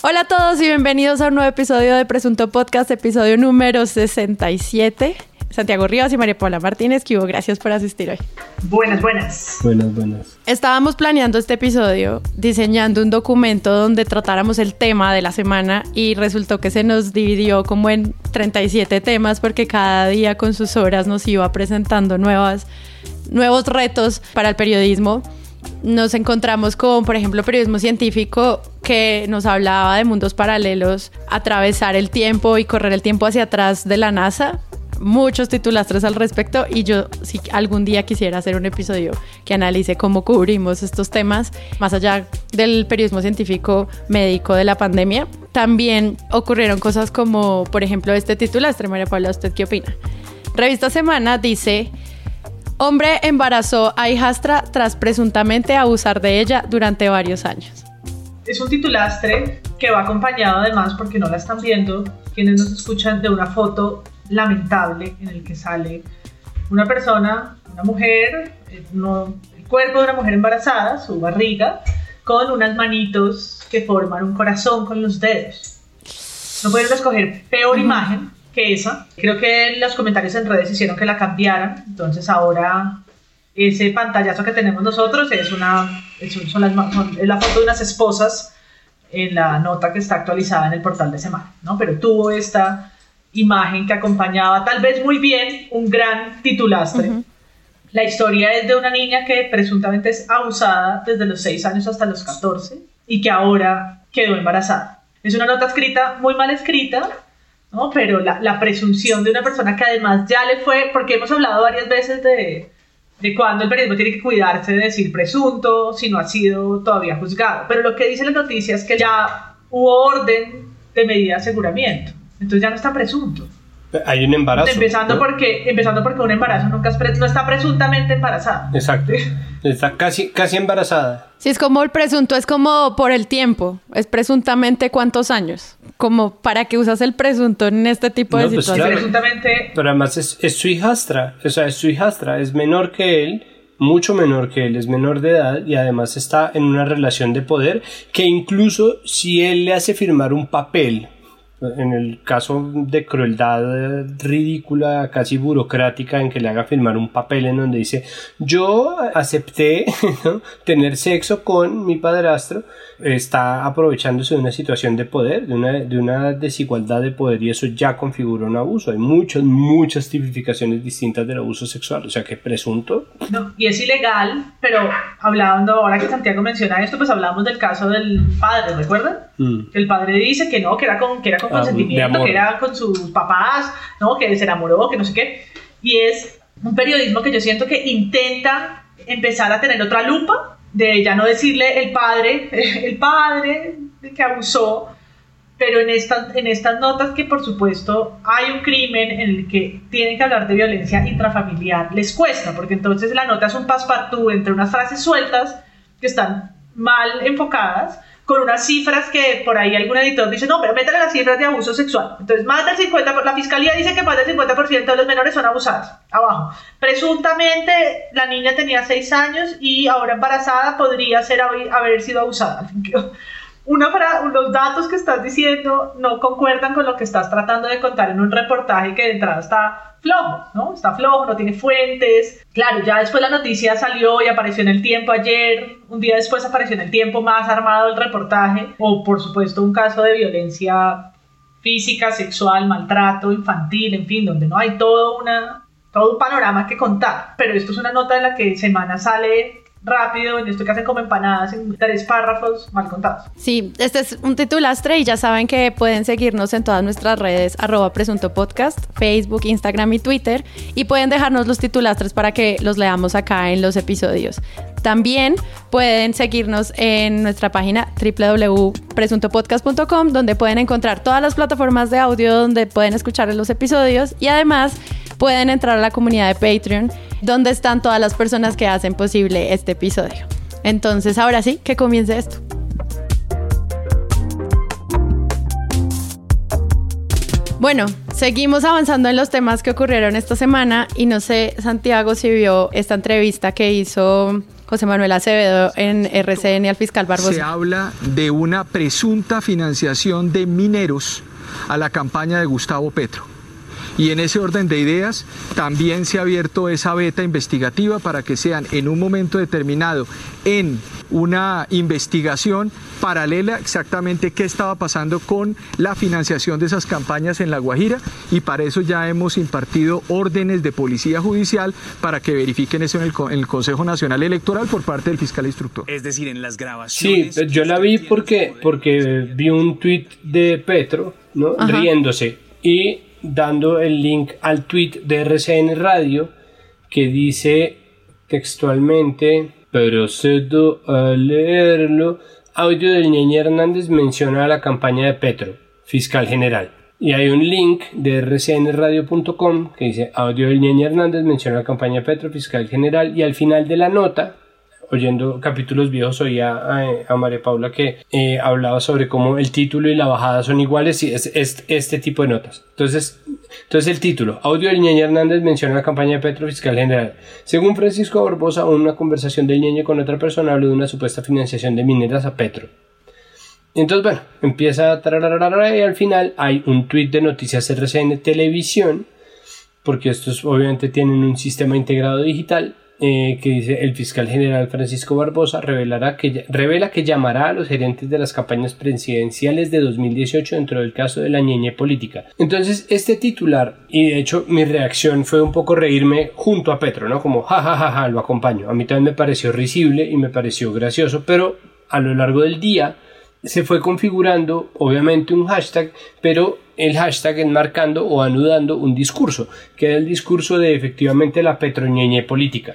Hola a todos y bienvenidos a un nuevo episodio de Presunto Podcast, episodio número 67. Santiago Rivas y María Paula Martínez, que hubo, gracias por asistir hoy. Buenas, buenas. Buenas, buenas. Estábamos planeando este episodio, diseñando un documento donde tratáramos el tema de la semana y resultó que se nos dividió como en 37 temas porque cada día con sus horas nos iba presentando nuevas, nuevos retos para el periodismo nos encontramos con, por ejemplo, periodismo científico que nos hablaba de mundos paralelos, atravesar el tiempo y correr el tiempo hacia atrás de la NASA. Muchos titulastres al respecto y yo si algún día quisiera hacer un episodio que analice cómo cubrimos estos temas más allá del periodismo científico médico de la pandemia. También ocurrieron cosas como, por ejemplo, este titulastre, María Paula, ¿usted qué opina? Revista Semana dice Hombre embarazó a hijastra tras presuntamente abusar de ella durante varios años. Es un titulastre que va acompañado además, porque no la están viendo, quienes nos escuchan, de una foto lamentable en el que sale una persona, una mujer, eh, el cuerpo de una mujer embarazada, su barriga, con unas manitos que forman un corazón con los dedos. No pueden escoger peor imagen esa. Creo que los comentarios en redes hicieron que la cambiaran, entonces ahora ese pantallazo que tenemos nosotros es, una, es, son las, es la foto de unas esposas en la nota que está actualizada en el portal de semana, ¿no? Pero tuvo esta imagen que acompañaba tal vez muy bien un gran titulastre. La historia es de una niña que presuntamente es abusada desde los 6 años hasta los 14 y que ahora quedó embarazada. Es una nota escrita, muy mal escrita, ¿no? Pero la, la, presunción de una persona que además ya le fue, porque hemos hablado varias veces de, de cuando el periodismo tiene que cuidarse de decir presunto, si no ha sido todavía juzgado. Pero lo que dice la noticia es que ya hubo orden de medida de aseguramiento, entonces ya no está presunto. Hay un embarazo. Empezando, porque, empezando porque un embarazo nunca no está presuntamente embarazada. Exacto. Está casi, casi embarazada. Sí, es como el presunto, es como por el tiempo. Es presuntamente cuántos años. Como para que usas el presunto en este tipo de pues situaciones. presuntamente... Pero además es, es su hijastra. O sea, es su hijastra. Es menor que él mucho menor que él, es menor de edad y además está en una relación de poder que incluso si él le hace firmar un papel en el caso de crueldad ridícula, casi burocrática, en que le haga firmar un papel en donde dice yo acepté tener sexo con mi padrastro, está aprovechándose de una situación de poder, de una, de una desigualdad de poder y eso ya configura un abuso. Hay muchas, muchas tipificaciones distintas del abuso sexual, o sea que presunto. No, y es ilegal, pero hablando, ahora que Santiago menciona esto, pues hablamos del caso del padre, ¿recuerdan? Mm. El padre dice que no, que era con, que era con Ah, consentimiento, que era con sus papás, ¿no? que se enamoró, que no sé qué. Y es un periodismo que yo siento que intenta empezar a tener otra lupa, de ya no decirle el padre, el padre que abusó, pero en estas, en estas notas que por supuesto hay un crimen en el que tienen que hablar de violencia intrafamiliar, les cuesta, porque entonces la nota es un paspartú entre unas frases sueltas que están mal enfocadas con unas cifras que por ahí algún editor dice, no, pero métale las cifras de abuso sexual. Entonces, más del 50%, la fiscalía dice que más del 50% de los menores son abusados. Abajo. Presuntamente, la niña tenía 6 años y ahora embarazada podría ser, haber sido abusada. Una los datos que estás diciendo no concuerdan con lo que estás tratando de contar en un reportaje que de entrada está flojo, ¿no? Está flojo, no tiene fuentes. Claro, ya después la noticia salió y apareció en el tiempo ayer, un día después apareció en el tiempo más armado el reportaje, o por supuesto un caso de violencia física, sexual, maltrato infantil, en fin, donde no hay todo, todo un panorama que contar. Pero esto es una nota de la que semana sale rápido, en esto que hacen como empanadas en tres párrafos mal contados. Sí, este es un titulastre y ya saben que pueden seguirnos en todas nuestras redes arroba presunto podcast, Facebook, Instagram y Twitter y pueden dejarnos los titulastres para que los leamos acá en los episodios. También pueden seguirnos en nuestra página www.presuntopodcast.com donde pueden encontrar todas las plataformas de audio donde pueden escuchar los episodios y además pueden entrar a la comunidad de Patreon donde están todas las personas que hacen posible este episodio. Entonces, ahora sí, que comience esto. Bueno, seguimos avanzando en los temas que ocurrieron esta semana y no sé, Santiago, si vio esta entrevista que hizo José Manuel Acevedo en RCN al fiscal Barbosa. Se habla de una presunta financiación de mineros a la campaña de Gustavo Petro. Y en ese orden de ideas también se ha abierto esa beta investigativa para que sean en un momento determinado en una investigación paralela exactamente qué estaba pasando con la financiación de esas campañas en La Guajira y para eso ya hemos impartido órdenes de policía judicial para que verifiquen eso en el, Consejo Nacional Electoral por parte del fiscal instructor. Es decir, en las grabaciones. Sí, yo la vi porque, porque vi un tuit de Petro, ¿no? Riéndose y dando el link al tweet de RCN Radio que dice textualmente, procedo a leerlo, audio del Ñeñe Hernández menciona la campaña de Petro, fiscal general. Y hay un link de rcnradio.com que dice audio del Ñeñe Hernández menciona la campaña de Petro, fiscal general, y al final de la nota oyendo capítulos viejos oía a, María Paula que eh, hablaba sobre cómo el título y la bajada son iguales y es, este tipo de notas. Entonces, entonces el título, audio del Ñeñe Hernández menciona la campaña de Petro Fiscal General. Según Francisco Barbosa, una conversación del Ñeñe con otra persona habló de una supuesta financiación de mineras a Petro. Entonces, bueno, empieza a y al final hay un tweet de Noticias RCN Televisión, porque estos obviamente tienen un sistema integrado digital, eh, que dice el fiscal general Francisco Barbosa revelará que, revela que llamará a los gerentes de las campañas presidenciales de 2018 dentro del caso de la ñeñe política. Entonces, este titular, y de hecho mi reacción fue un poco reírme junto a Petro, ¿no? Como jajajaja, ja, ja, lo acompaño. A mí también me pareció risible y me pareció gracioso, pero a lo largo del día se fue configurando obviamente un hashtag, pero el hashtag enmarcando o anudando un discurso, que era el discurso de efectivamente la petroñeñe política.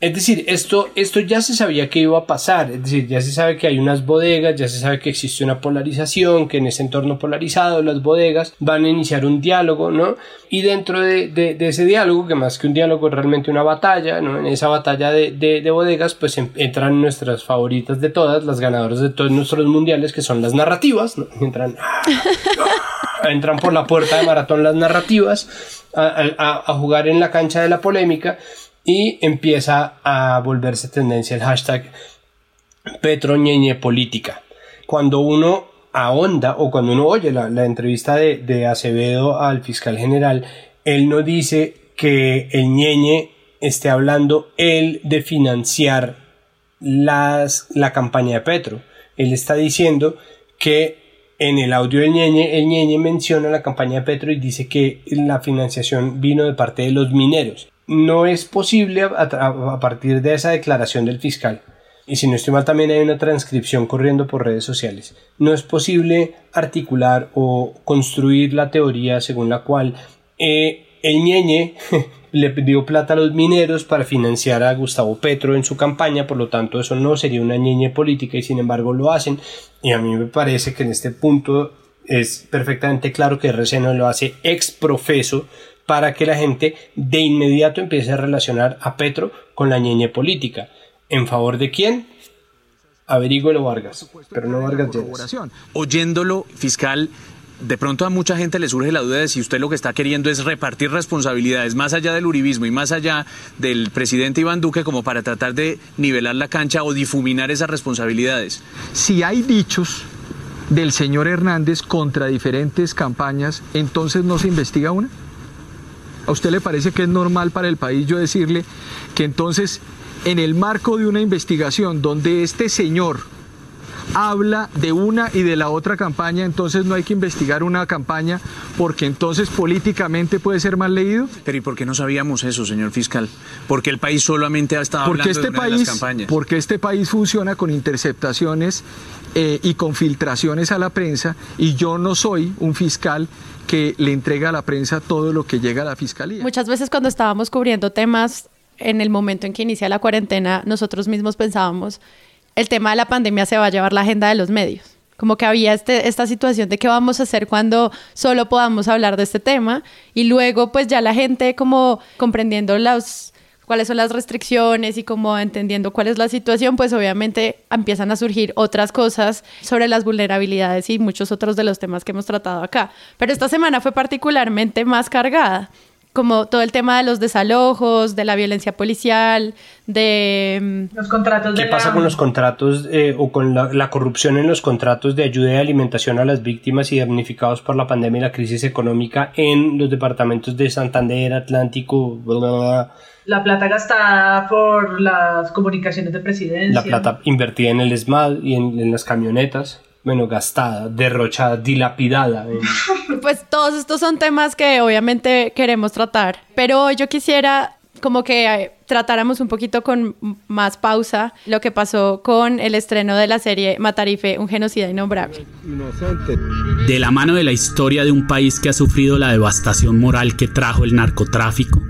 Es decir, esto, esto ya se sabía que iba a pasar, es decir, ya se sabe que hay unas bodegas, ya se sabe que existe una polarización, que en ese entorno polarizado las bodegas van a iniciar un diálogo, ¿no? Y dentro de, ese diálogo, que más que un diálogo es realmente una batalla, ¿no? En esa batalla de, bodegas, pues entran nuestras favoritas de todas, las ganadoras de todos nuestros mundiales, que son las narrativas, ¿no? Entran, entran por la puerta de maratón las narrativas a jugar en la cancha de la polémica y empieza a volverse tendencia el hashtag Petroñeñe política. Cuando uno ahonda o cuando uno oye la, entrevista de, Acevedo al fiscal general, él no dice que el ñeñe esté hablando él de financiar las, la campaña de Petro. Él está diciendo que en el audio del ñeñe, el ñeñe menciona la campaña de Petro y dice que la financiación vino de parte de los mineros no es posible a, partir de esa declaración del fiscal, y si no estoy mal también hay una transcripción corriendo por redes sociales, no es posible articular o construir la teoría según la cual eh, el ñeñe le dio plata a los mineros para financiar a Gustavo Petro en su campaña, por lo tanto eso no sería una ñeñe política y sin embargo lo hacen. Y a mí me parece que en este punto es perfectamente claro que RC lo hace ex profeso para que la gente de inmediato empiece a relacionar a Petro con la ñeñe política. ¿En favor de quién? Averígüelo Vargas, pero no Vargas Lleras. Oyéndolo, fiscal, de pronto a mucha gente le surge la duda de si usted lo que está queriendo es repartir responsabilidades más allá del uribismo y más allá del presidente Iván Duque como para tratar de nivelar la cancha o difuminar esas responsabilidades. Si hay dichos del señor Hernández contra diferentes campañas, entonces no se investiga una. ¿A usted le parece que es normal para el país yo decirle que entonces en el marco de una investigación donde este señor habla de una y de la otra campaña, entonces no hay que investigar una campaña porque entonces políticamente puede ser mal leído. Pero ¿y por qué no sabíamos eso, señor fiscal? Porque el país solamente ha estado hablando este de una país, de las campañas. Porque este país funciona con interceptaciones eh, y con filtraciones a la prensa y yo no soy un fiscal que le entrega a la prensa todo lo que llega a la fiscalía. Muchas veces cuando estábamos cubriendo temas en el momento en que inicia la cuarentena, nosotros mismos pensábamos, el tema de la pandemia se va a llevar la agenda de los medios. Como que había este, esta situación de qué vamos a hacer cuando solo podamos hablar de este tema y luego pues ya la gente como comprendiendo los cuáles son las restricciones y como entendiendo cuál es la situación, pues obviamente empiezan a surgir otras cosas sobre las vulnerabilidades y muchos otros de los temas que hemos tratado acá. Pero esta semana fue particularmente más cargada como todo el tema de los desalojos, de la violencia policial, de... Mm, los contratos ¿Qué pasa con los contratos eh, o con la, corrupción en los contratos de ayuda y alimentación a las víctimas y damnificados por la pandemia y la crisis económica en los departamentos de Santander, Atlántico, La plata gastada por las comunicaciones de presidencia. La plata invertida en el ESMAD y en las camionetas bueno, gastada, derrochada, dilapidada. Pues todos estos son temas que obviamente queremos tratar, pero yo quisiera como que eh, tratáramos un poquito con más pausa lo que pasó con el estreno de la serie Matarife, un genocida innombrable. De la mano de la historia de un país que ha sufrido la devastación moral que trajo el narcotráfico,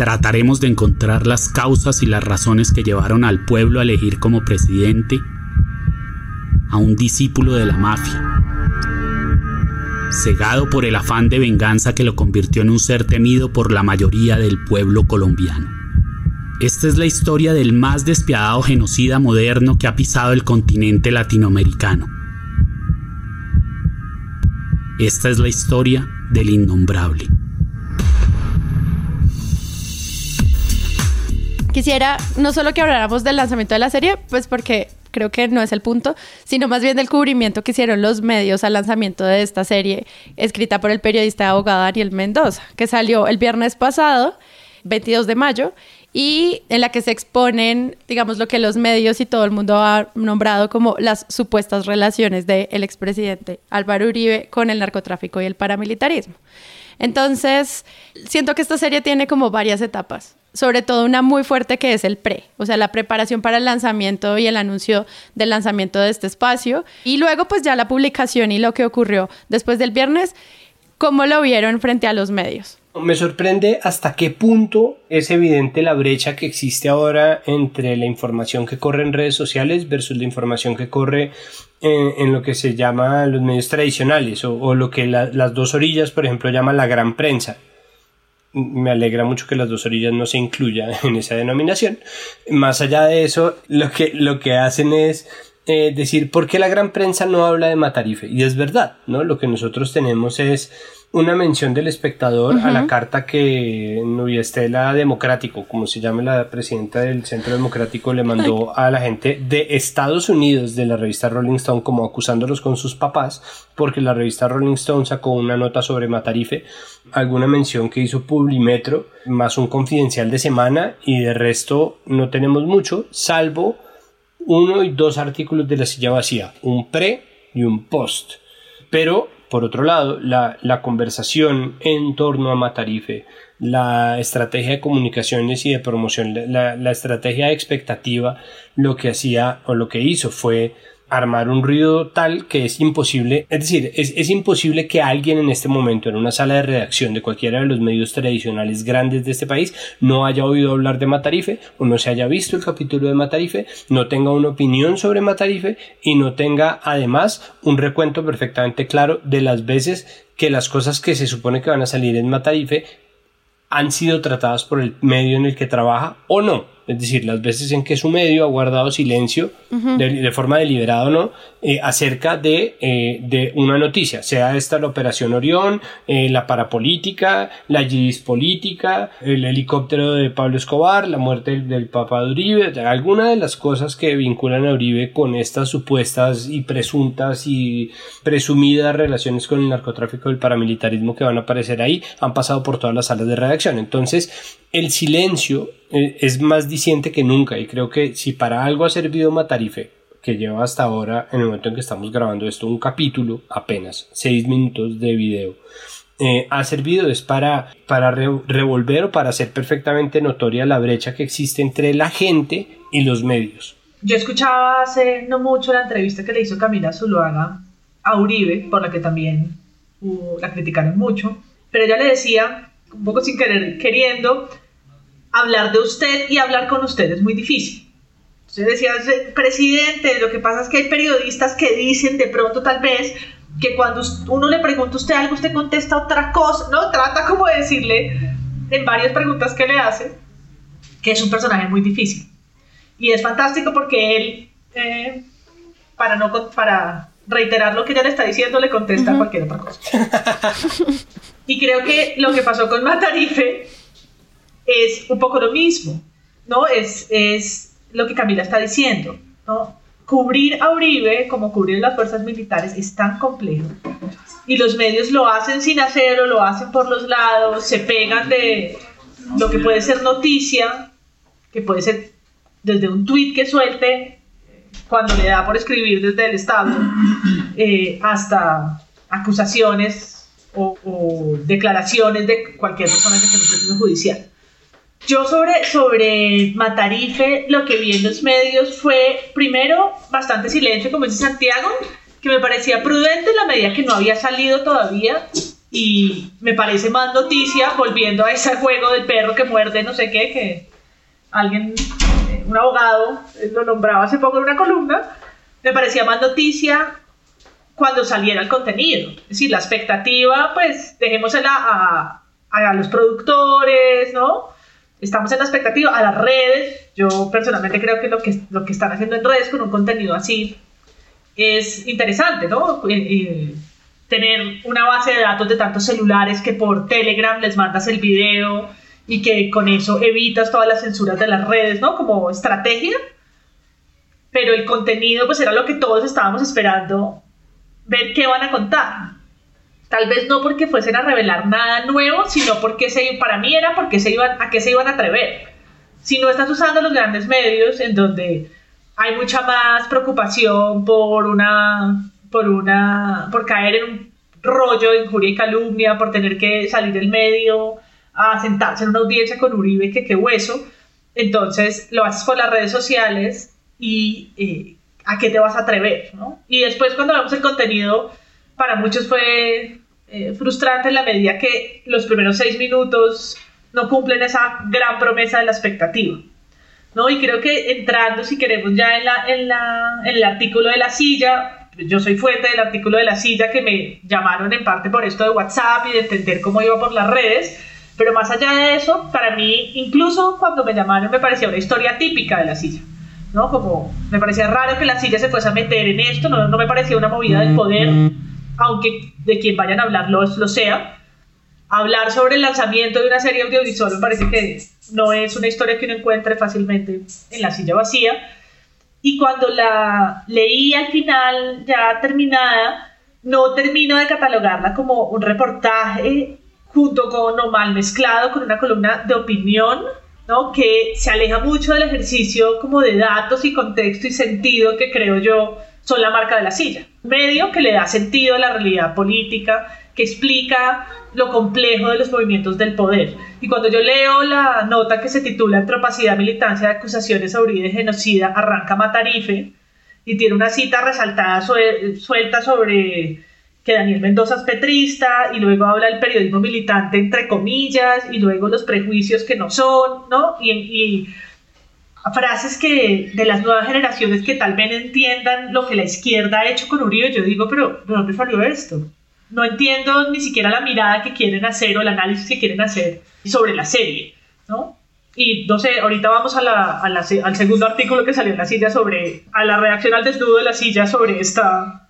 trataremos de encontrar las causas y las razones que llevaron al pueblo a elegir como presidente a un discípulo de la mafia, cegado por el afán de venganza que lo convirtió en un ser temido por la mayoría del pueblo colombiano. Esta es la historia del más despiadado genocida moderno que ha pisado el continente latinoamericano. Esta es la historia del innombrable. Quisiera no solo que habláramos del lanzamiento de la serie, pues porque creo que no es el punto, sino más bien del cubrimiento que hicieron los medios al lanzamiento de esta serie, escrita por el periodista y abogado Ariel Mendoza, que salió el viernes pasado, 22 de mayo, y en la que se exponen, digamos, lo que los medios y todo el mundo ha nombrado como las supuestas relaciones del expresidente Álvaro Uribe con el narcotráfico y el paramilitarismo. Entonces, siento que esta serie tiene como varias etapas sobre todo una muy fuerte que es el pre, o sea, la preparación para el lanzamiento y el anuncio del lanzamiento de este espacio. Y luego pues ya la publicación y lo que ocurrió después del viernes, ¿cómo lo vieron frente a los medios? Me sorprende hasta qué punto es evidente la brecha que existe ahora entre la información que corre en redes sociales versus la información que corre en, lo que se llama los medios tradicionales o, lo que las dos orillas, por ejemplo, llaman la gran prensa me alegra mucho que las dos orillas no se incluyan en esa denominación. Más allá de eso, lo que, lo que hacen es eh, decir por qué la gran prensa no habla de Matarife. Y es verdad, ¿no? Lo que nosotros tenemos es una mención del espectador a la carta que Nubia Estela Democrático, como se llama la presidenta del Centro Democrático, le mandó a la gente de Estados Unidos de la revista Rolling Stone como acusándolos con sus papás, porque la revista Rolling Stone sacó una nota sobre Matarife, alguna mención que hizo Publimetro, más un confidencial de semana y de resto no tenemos mucho, salvo uno y dos artículos de la silla vacía, un pre y un post. Pero por otro lado, la, conversación en torno a Matarife, la estrategia de comunicaciones y de promoción, la, la estrategia de expectativa, lo que hacía o lo que hizo fue armar un ruido tal que es imposible, es decir, es, imposible que alguien en este momento en una sala de redacción de cualquiera de los medios tradicionales grandes de este país no haya oído hablar de Matarife o no se haya visto el capítulo de Matarife, no tenga una opinión sobre Matarife y no tenga además un recuento perfectamente claro de las veces que las cosas que se supone que van a salir en Matarife han sido tratadas por el medio en el que trabaja o no es decir, las veces en que su medio ha guardado silencio de, forma deliberada o no, eh, acerca de, eh, de, una noticia, sea esta la operación Orión, eh, la parapolítica, la GIS política, el helicóptero de Pablo Escobar, la muerte del, del Papa de Uribe, alguna de las cosas que vinculan a Uribe con estas supuestas y presuntas y presumidas relaciones con el narcotráfico y el paramilitarismo que van a aparecer ahí, han pasado por todas las salas de redacción. Entonces, el silencio eh, es más diciente que nunca y creo que si para algo ha servido Matarife, que lleva hasta ahora, en el momento en que estamos grabando esto, un capítulo apenas, seis minutos de video, eh, ha servido es para, para revolver o para hacer perfectamente notoria la brecha que existe entre la gente y los medios. Yo escuchaba hace no mucho la entrevista que le hizo Camila Zuluaga a Uribe, por la que también uh, la criticaron mucho, pero ella le decía un poco sin querer, queriendo, hablar de usted y hablar con usted es muy difícil. Usted decía, presidente, lo que pasa es que hay periodistas que dicen de pronto tal vez que cuando uno le pregunta a usted algo, usted contesta otra cosa, ¿no? Trata como de decirle en varias preguntas que le hace que es un personaje muy difícil. Y es fantástico porque él, eh, para, no, para reiterar lo que ella le está diciendo, le contesta cualquier otra cosa. y creo que lo que pasó con Matarife es un poco lo mismo, ¿no? Es, es lo que Camila está diciendo, ¿no? Cubrir a Uribe como cubrir las fuerzas militares es tan complejo y los medios lo hacen sin hacerlo, lo hacen por los lados, se pegan de lo que puede ser noticia, que puede ser desde un tuit que suelte cuando le da por escribir desde el Estado, eh, hasta acusaciones o, declaraciones de cualquier persona que esté en un proceso judicial. Yo sobre, sobre Matarife lo que vi en los medios fue, primero, bastante silencio, como dice Santiago, que me parecía prudente en la medida que no había salido todavía y me parece más noticia, volviendo a ese juego del perro que muerde no sé qué, que alguien, un abogado, lo nombraba hace poco en una columna, me parecía más noticia cuando saliera el contenido. Es decir, la expectativa, pues dejémosela a, a los productores, ¿no? Estamos en la expectativa, a las redes. Yo personalmente creo que lo que, lo que están haciendo en redes con un contenido así es interesante, ¿no? Eh, eh, tener una base de datos de tantos celulares que por Telegram les mandas el video y que con eso evitas todas las censuras de las redes, ¿no? Como estrategia. Pero el contenido, pues era lo que todos estábamos esperando ver qué van a contar. Tal vez no porque fuesen a revelar nada nuevo, sino porque se, para mí era porque se iban, a qué se iban a atrever. Si no estás usando los grandes medios en donde hay mucha más preocupación por una, por una, por caer en un rollo de injuria y calumnia, por tener que salir del medio a sentarse en una audiencia con Uribe, que qué hueso. Entonces lo haces por las redes sociales y eh, a qué te vas a atrever, ¿no? Y después cuando vemos el contenido, para muchos fue eh, frustrante en la medida que los primeros seis minutos no cumplen esa gran promesa de la expectativa. ¿no? Y creo que entrando, si queremos, ya en, la, en, la, en el artículo de la silla, yo soy fuente del artículo de la silla que me llamaron en parte por esto de WhatsApp y de entender cómo iba por las redes, pero más allá de eso, para mí, incluso cuando me llamaron, me parecía una historia típica de la silla. ¿no? Como me parecía raro que la silla se fuese a meter en esto, no, no me parecía una movida del poder, aunque de quien vayan a hablar lo, lo sea. Hablar sobre el lanzamiento de una serie audiovisual me parece que no es una historia que uno encuentre fácilmente en la silla vacía. Y cuando la leí al final, ya terminada, no termino de catalogarla como un reportaje junto con o mal mezclado con una columna de opinión, ¿no? que se aleja mucho del ejercicio como de datos y contexto y sentido que creo yo son la marca de la silla. Medio que le da sentido a la realidad política, que explica lo complejo de los movimientos del poder. Y cuando yo leo la nota que se titula Antropacidad, militancia de acusaciones a genocida, arranca Matarife y tiene una cita resaltada suelta sobre que Daniel Mendoza es petrista y luego habla del periodismo militante entre comillas y luego los prejuicios que no son, ¿no? Y frases que de las nuevas generaciones que tal vez entiendan lo que la izquierda ha hecho con Uribe, yo digo, pero ¿de dónde salió esto? no entiendo ni siquiera la mirada que quieren hacer o el análisis que quieren hacer sobre la serie, ¿no? Y no sé, ahorita vamos a la, al segundo artículo que salió en la silla sobre, a la reacción al desnudo de la silla sobre esta,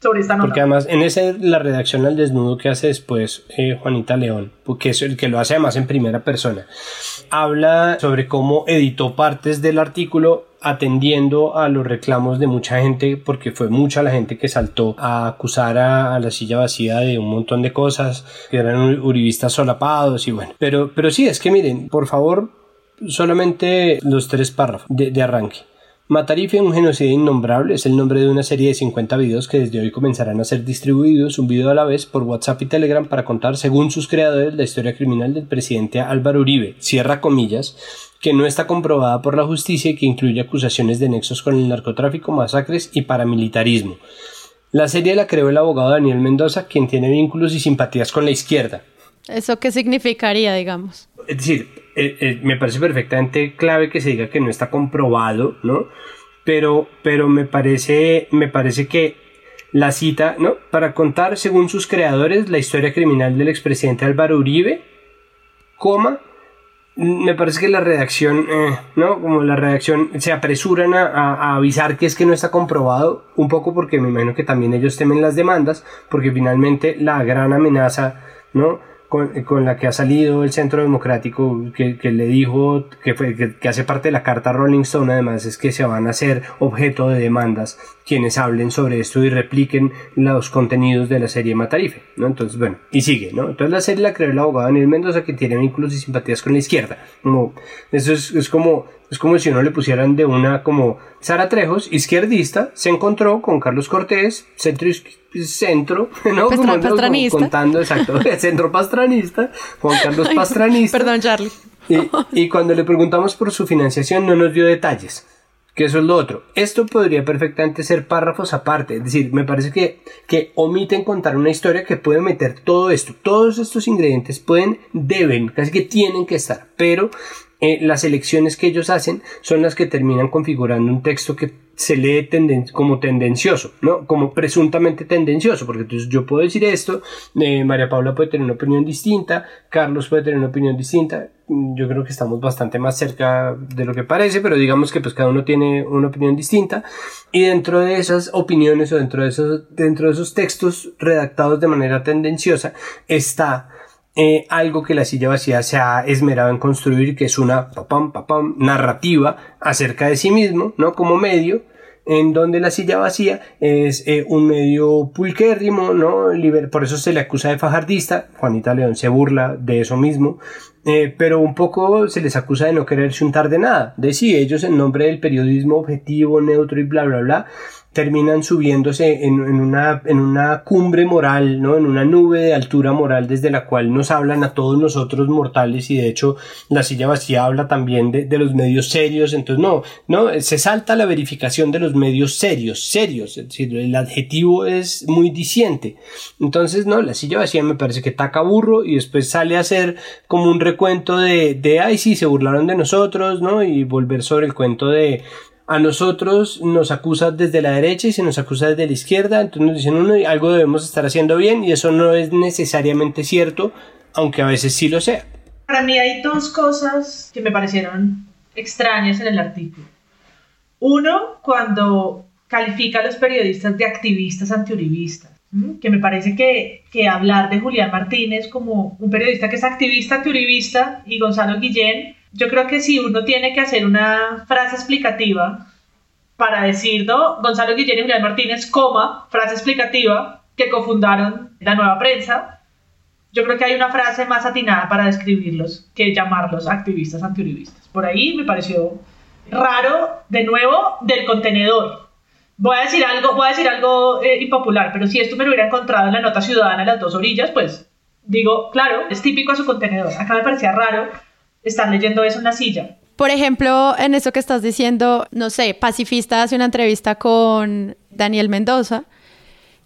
sobre esta nota. Porque además en ese, la redacción al desnudo que hace después eh, Juanita León, porque es el que lo hace además en primera persona, habla sobre cómo editó partes del artículo atendiendo a los reclamos de mucha gente, porque fue mucha la gente que saltó a acusar a, la silla vacía de un montón de cosas, que eran uribistas solapados y bueno. Pero, pero sí, es que miren, por favor, solamente los tres párrafos de, de arranque. Matarife, un genocidio innombrable, es el nombre de una serie de 50 videos que desde hoy comenzarán a ser distribuidos un video a la vez por WhatsApp y Telegram para contar, según sus creadores, la historia criminal del presidente Álvaro Uribe, cierra comillas, que no está comprobada por la justicia y que incluye acusaciones de nexos con el narcotráfico, masacres y paramilitarismo. La serie la creó el abogado Daniel Mendoza, quien tiene vínculos y simpatías con la izquierda. ¿Eso qué significaría, digamos? Es decir, eh, eh, me parece perfectamente clave que se diga que no está comprobado, ¿no? Pero, pero me, parece, me parece que la cita, ¿no? Para contar, según sus creadores, la historia criminal del expresidente Álvaro Uribe, coma, me parece que la redacción, eh, ¿no? Como la redacción se apresuran a, avisar que es que no está comprobado, un poco porque me imagino que también ellos temen las demandas, porque finalmente la gran amenaza, ¿no? Con, la que ha salido el Centro Democrático, que, le dijo que, fue, que, hace parte de la carta Rolling Stone, además, es que se van a hacer objeto de demandas quienes hablen sobre esto y repliquen los contenidos de la serie Matarife, ¿no? Entonces, bueno, y sigue, ¿no? Entonces la serie la creó el abogado Daniel Mendoza, que tiene vínculos y simpatías con la izquierda. Como, eso es, es como es como si uno le pusieran de una como Sara Trejos, izquierdista, se encontró con Carlos Cortés, centro, centro ¿no? como, pastranista. contando, exacto, centro pastranista, Juan Carlos Pastranista. Perdón, Charlie. Y, cuando le preguntamos por su financiación no nos dio detalles. Que eso es lo otro. Esto podría perfectamente ser párrafos aparte. Es decir, me parece que, que omiten contar una historia que puede meter todo esto. Todos estos ingredientes pueden, deben, casi que tienen que estar. Pero eh, las elecciones que ellos hacen son las que terminan configurando un texto que se lee como tendencioso, ¿no? Como presuntamente tendencioso, porque entonces yo puedo decir esto, eh, María Paula puede tener una opinión distinta, Carlos puede tener una opinión distinta, yo creo que estamos bastante más cerca de lo que parece, pero digamos que pues cada uno tiene una opinión distinta y dentro de esas opiniones o dentro de esos, dentro de esos textos redactados de manera tendenciosa está eh, algo que la silla vacía se ha esmerado en construir, que es una papam, narrativa acerca de sí mismo, ¿no? Como medio, en donde la silla vacía es eh, un medio pulquérrimo, ¿no? Por eso se le acusa de fajardista, Juanita León se burla de eso mismo, eh, pero un poco se les acusa de no quererse untar de nada, de sí, ellos en nombre del periodismo objetivo, neutro y bla, bla, bla, terminan subiéndose en, una, en una cumbre moral, ¿no? En una nube de altura moral desde la cual nos hablan a todos nosotros mortales y de hecho la silla vacía habla también de, los medios serios, entonces no, no, se salta la verificación de los medios serios, serios, es decir, el adjetivo es muy diciente. Entonces, no, la silla vacía me parece que taca burro y después sale a hacer como un recuento de, de ay, sí, se burlaron de nosotros, ¿no? Y volver sobre el cuento de, a nosotros nos acusa desde la derecha y se nos acusa desde la izquierda, entonces nos dicen uno, algo debemos estar haciendo bien y eso no es necesariamente cierto, aunque a veces sí lo sea. Para mí hay dos cosas que me parecieron extrañas en el artículo. Uno, cuando califica a los periodistas de activistas antiuribistas, que me parece que, que hablar de Julián Martínez como un periodista que es activista antiuribista y Gonzalo Guillén yo creo que si uno tiene que hacer una frase explicativa para decir, ¿no? Gonzalo Guillén y Julián Martínez, coma, frase explicativa, que cofundaron la nueva prensa, yo creo que hay una frase más atinada para describirlos que llamarlos activistas antiuribistas. Por ahí me pareció raro, de nuevo, del contenedor. Voy a decir algo, voy a decir algo eh, impopular, pero si esto me lo hubiera encontrado en la nota ciudadana en las dos orillas, pues digo, claro, es típico a su contenedor. Acá me parecía raro están leyendo eso en la silla. Por ejemplo, en eso que estás diciendo, no sé, Pacifista hace una entrevista con Daniel Mendoza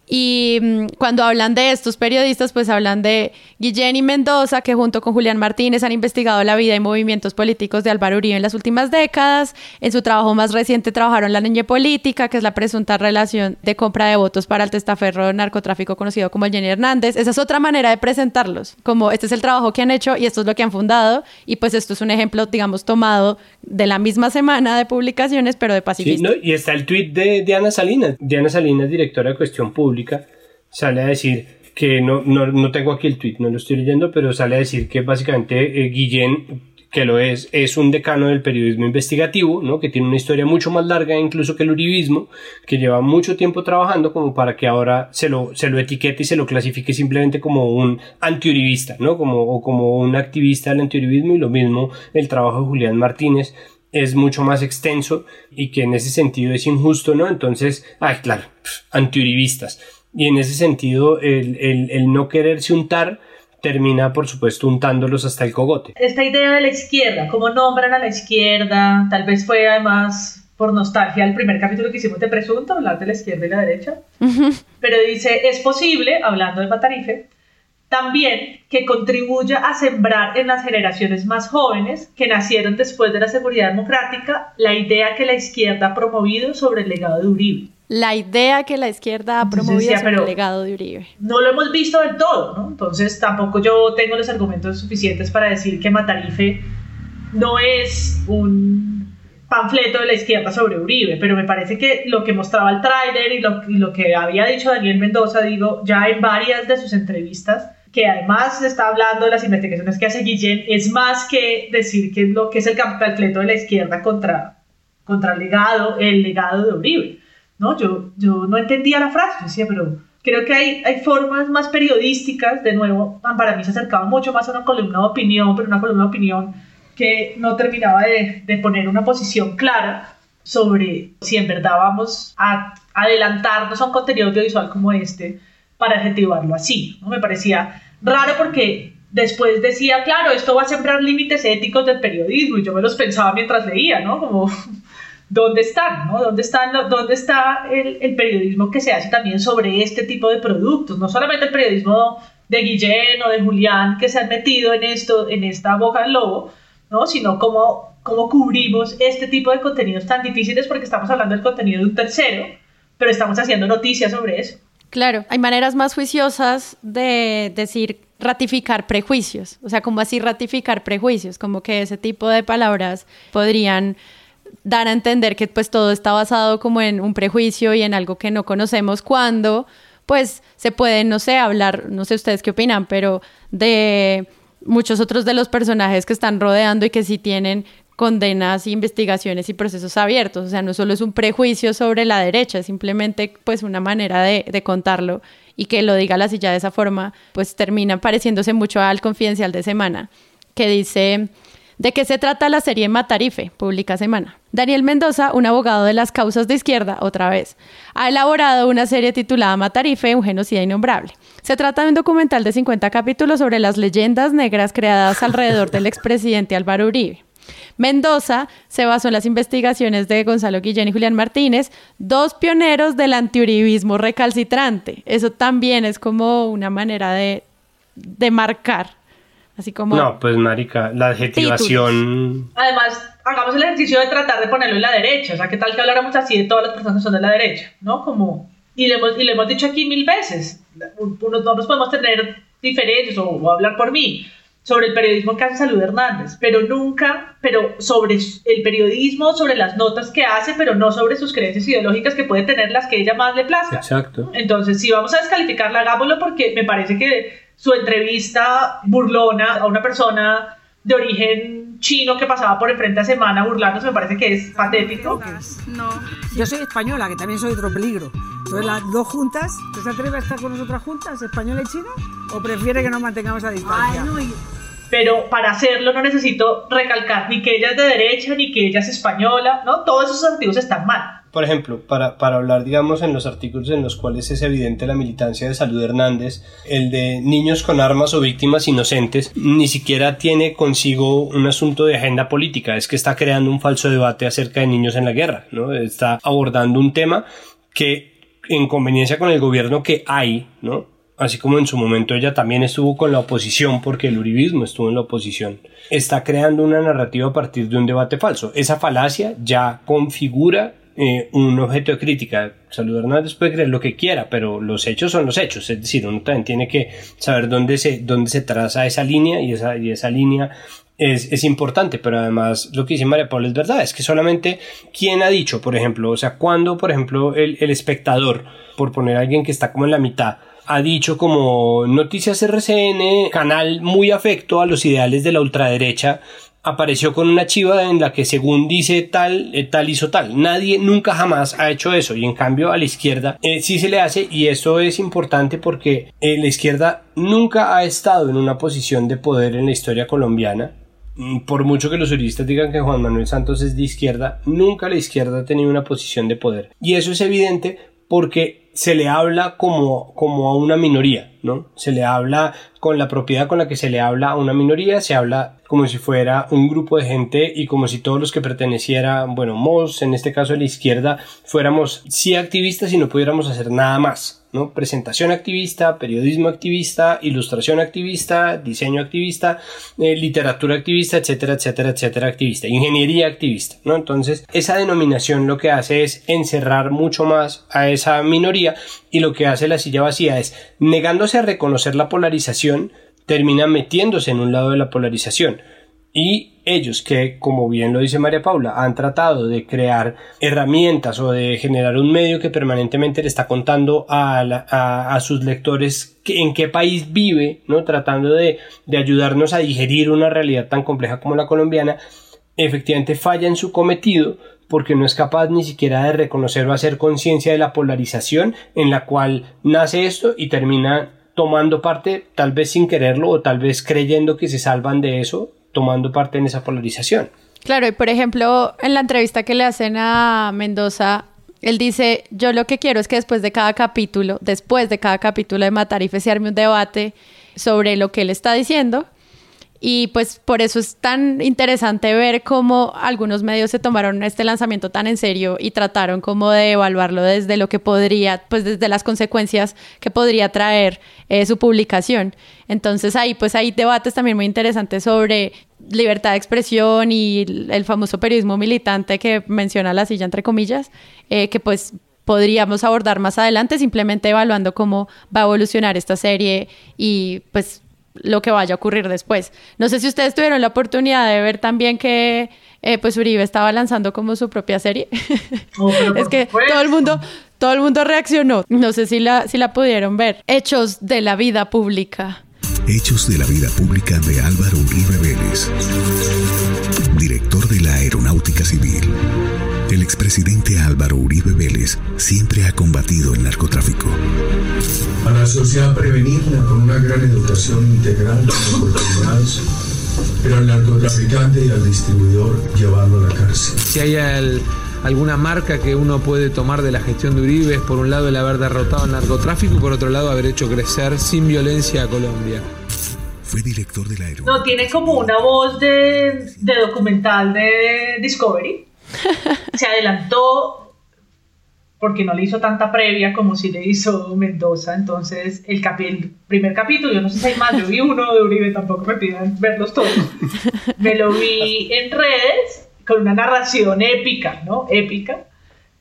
y mm, cuando hablan de estos periodistas, pues hablan de Guillén y Mendoza, que junto con Julián Martínez han investigado la vida y movimientos políticos de Álvaro Uribe en las últimas décadas. En su trabajo más reciente trabajaron la niña política, que es la presunta relación de compra de votos para el testaferro narcotráfico conocido como el Jenny Hernández. Esa es otra manera de presentarlos, como este es el trabajo que han hecho y esto es lo que han fundado. Y pues esto es un ejemplo, digamos, tomado de la misma semana de publicaciones, pero de pacifistas. y está el tuit de Diana Salinas. Diana Salinas, directora de Cuestión Pública sale a decir que no, no, tengo aquí el tweet, no lo estoy leyendo, pero sale a decir que básicamente eh, Guillén, que lo es, es un decano del periodismo investigativo, ¿no? que tiene una historia mucho más larga incluso que el uribismo, que lleva mucho tiempo trabajando como para que ahora se lo, se lo etiquete y se lo clasifique simplemente como un antiuribista, ¿no? como, o como un activista del antiuribismo y lo mismo el trabajo de Julián Martínez es mucho más extenso y que en ese sentido es injusto, ¿no? Entonces, ay, claro, antiuribistas. Y en ese sentido, el, el, el no quererse untar termina, por supuesto, untándolos hasta el cogote. Esta idea de la izquierda, cómo nombran a la izquierda, tal vez fue además por nostalgia el primer capítulo que hicimos de Presunto, hablar de la izquierda y la derecha, pero dice, es posible, hablando de Matarife, también que contribuya a sembrar en las generaciones más jóvenes que nacieron después de la seguridad democrática la idea que la izquierda ha promovido sobre el legado de Uribe. La idea que la izquierda ha promovido sobre el legado de Uribe. No lo hemos visto del todo, ¿no? Entonces tampoco yo tengo los argumentos suficientes para decir que Matarife no es un panfleto de la izquierda sobre Uribe, pero me parece que lo que mostraba el tráiler y lo, y lo que había dicho Daniel Mendoza, digo, ya en varias de sus entrevistas, que además está hablando de las investigaciones que hace Guillén, es más que decir que es lo que es el panfleto de la izquierda contra, contra el legado, el legado de Uribe. ¿no? Yo, yo no entendía la frase, decía, pero creo que hay, hay formas más periodísticas, de nuevo, para mí se acercaba mucho más a una columna de opinión, pero una columna de opinión que no terminaba de, de poner una posición clara sobre si en verdad vamos a adelantarnos a un contenido audiovisual como este para adjetivarlo así. ¿no? Me parecía raro porque después decía, claro, esto va a sembrar límites éticos del periodismo y yo me los pensaba mientras leía, ¿no? Como, ¿dónde están? ¿no? ¿Dónde, están, ¿Dónde está el, el, periodismo que se hace también sobre este tipo de productos? No solamente el periodismo de Guillén o de Julián que se han metido en, esto, en esta boca del lobo, ¿no? sino cómo, cómo cubrimos este tipo de contenidos tan difíciles porque estamos hablando del contenido de un tercero, pero estamos haciendo noticias sobre eso. Claro, hay maneras más juiciosas de decir ratificar prejuicios, o sea, como así ratificar prejuicios, como que ese tipo de palabras podrían dar a entender que pues todo está basado como en un prejuicio y en algo que no conocemos cuando pues se puede, no sé, hablar, no sé ustedes qué opinan, pero de muchos otros de los personajes que están rodeando y que sí tienen condenas, investigaciones y procesos abiertos. O sea, no solo es un prejuicio sobre la derecha, es simplemente pues una manera de, de contarlo y que lo diga la silla de esa forma, pues termina pareciéndose mucho al confidencial de semana, que dice ¿De qué se trata la serie Matarife? Publica Semana. Daniel Mendoza, un abogado de las causas de izquierda, otra vez, ha elaborado una serie titulada Matarife, un genocida innombrable. Se trata de un documental de 50 capítulos sobre las leyendas negras creadas alrededor del expresidente Álvaro Uribe. Mendoza se basó en las investigaciones de Gonzalo Guillén y Julián Martínez, dos pioneros del antiuribismo recalcitrante. Eso también es como una manera de, de marcar Así como. No, pues, marica, la adjetivación. Además, hagamos el ejercicio de tratar de ponerlo en la derecha. O sea, ¿qué tal que habláramos así de todas las personas que son de la derecha? ¿No? Como. Y le hemos, y le hemos dicho aquí mil veces. Nosotros podemos tener diferencias o, hablar por mí sobre el periodismo que hace Salud Hernández, pero nunca, pero sobre el periodismo, sobre las notas que hace, pero no sobre sus creencias ideológicas que puede tener las que ella más le plazca. Exacto. Entonces, si vamos a descalificarla, hagámoslo porque me parece que su entrevista burlona a una persona de origen chino que pasaba por enfrente a semana burlándose, me parece que es patético. No. Yo soy española, que también soy otro peligro. Entonces, las dos juntas, ¿se atreve a estar con nosotras juntas, española y china? ¿O prefiere que nos mantengamos a distancia? Pero para hacerlo no necesito recalcar ni que ella es de derecha, ni que ella es española, ¿no? Todos esos artículos están mal por ejemplo, para, para, hablar, digamos, en los artículos en los cuales es evidente la militancia de Salud Hernández, el de niños con armas o víctimas inocentes, ni siquiera tiene consigo un asunto de agenda política, es que está creando un falso debate acerca de niños en la guerra, ¿no? Está abordando un tema que, en conveniencia con el gobierno que hay, ¿no? Así como en su momento ella también estuvo con la oposición porque el uribismo estuvo en la oposición, está creando una narrativa a partir de un debate falso. Esa falacia ya configura eh, un objeto de crítica. Salud Hernández puede creer lo que quiera, pero los hechos son los hechos. Es decir, uno también tiene que saber dónde se, dónde se traza esa línea y esa, y esa línea es, es, importante, pero además lo que dice María Paula es verdad, es que solamente quién ha dicho, por ejemplo, o sea, cuando, por ejemplo, el, el espectador, por poner a alguien que está como en la mitad, ha dicho como Noticias RCN, canal muy afecto a los ideales de la ultraderecha, apareció con una chiva en la que según dice tal, eh, tal hizo tal. Nadie nunca jamás ha hecho eso y en cambio a la izquierda eh, sí se le hace y eso es importante porque eh, la izquierda nunca ha estado en una posición de poder en la historia colombiana. Mm, por mucho que los juristas digan que Juan Manuel Santos es de izquierda, nunca la izquierda ha tenido una posición de poder. Y eso es evidente porque se le habla como, como a una minoría, ¿no? Se le habla con la propiedad con la que se le habla a una minoría, se habla como si fuera un grupo de gente y como si todos los que pertenecieran, bueno, Moss, en este caso a la izquierda, fuéramos sí activistas y no pudiéramos hacer nada más. ¿No? Presentación activista, periodismo activista, ilustración activista, diseño activista, eh, literatura activista, etcétera, etcétera, etcétera, activista, ingeniería activista, ¿no? Entonces, esa denominación lo que hace es encerrar mucho más a esa minoría y lo que hace la silla vacía es, negándose a reconocer la polarización, termina metiéndose en un lado de la polarización. Y ellos que, como bien lo dice María Paula, han tratado de crear herramientas o de generar un medio que permanentemente le está contando a, sus lectores en qué país vive, ¿no? tratando de, de ayudarnos a digerir una realidad tan compleja como la colombiana, efectivamente falla en su cometido porque no es capaz ni siquiera de reconocer o hacer conciencia de la polarización en la cual nace esto y termina tomando parte, tal vez sin quererlo o tal vez creyendo que se salvan de eso, tomando parte en esa polarización. Claro, y por ejemplo, en la entrevista que le hacen a Mendoza, él dice, yo lo que quiero es que después de cada capítulo, después de cada capítulo de Matar y se un debate sobre lo que él está diciendo y pues por eso es tan interesante ver cómo algunos medios se tomaron este lanzamiento tan en serio y trataron como de evaluarlo desde lo que podría, pues desde las consecuencias que podría traer eh, su publicación. Entonces ahí pues hay debates también muy interesantes sobre libertad de expresión y el famoso periodismo militante que menciona la silla entre comillas, eh, que pues podríamos abordar más adelante simplemente evaluando cómo va a evolucionar esta serie y pues lo que vaya a ocurrir después. No sé si ustedes tuvieron la oportunidad de ver también que eh, pues Uribe estaba lanzando como su propia serie. Oh, es que todo el mundo, todo el mundo reaccionó. No sé si la, si la pudieron ver. Hechos de la vida pública. Hechos de la vida pública de Álvaro Uribe Vélez, director de la Aeronáutica Civil. El expresidente Álvaro Uribe Vélez siempre ha combatido el narcotráfico. A la sociedad prevenirla con una gran educación integral de oportunidades, pero al narcotraficante y al distribuidor llevarlo a la cárcel. Si hay alguna marca que uno puede tomar de la gestión de Uribe es por un lado el haber derrotado el narcotráfico y por otro lado haber hecho crecer sin violencia a Colombia. Fue director de la No, tiene como una voz de, de documental de Discovery se adelantó porque no le hizo tanta previa como si le hizo Mendoza. Entonces, el, primer capítulo, yo no sé si hay más, yo vi uno de Uribe, tampoco me pidan verlos todos. Me lo vi en redes con una narración épica, ¿no? Épica,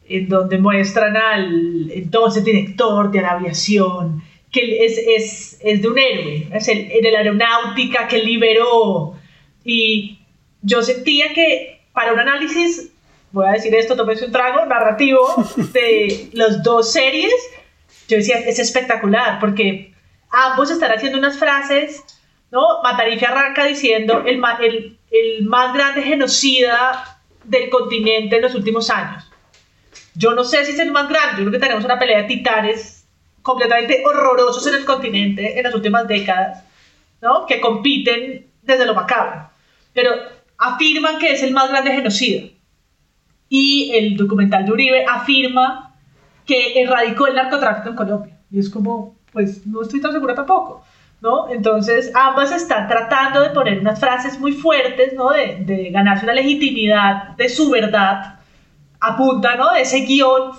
en donde muestran al entonces director de la aviación, que es, es, es de un héroe, es el, de la aeronáutica que liberó. Y yo sentía que para un análisis voy a decir esto, tómese un trago, narrativo de las dos series, yo decía, es espectacular, porque ambos están haciendo unas frases, ¿no? Matarife arranca diciendo el, el, el más grande genocida del continente en los últimos años. Yo no sé si es el más grande, yo creo que tenemos una pelea de titanes completamente horrorosos en el continente en las últimas décadas, ¿no? Que compiten desde lo macabro, pero afirman que es el más grande genocida y el documental de Uribe afirma que erradicó el narcotráfico en Colombia. Y es como, pues no estoy tan segura tampoco. ¿No? Entonces, ambas están tratando de poner unas frases muy fuertes, ¿no? De, de ganarse una legitimidad de su verdad a punta, ¿no? De ese guion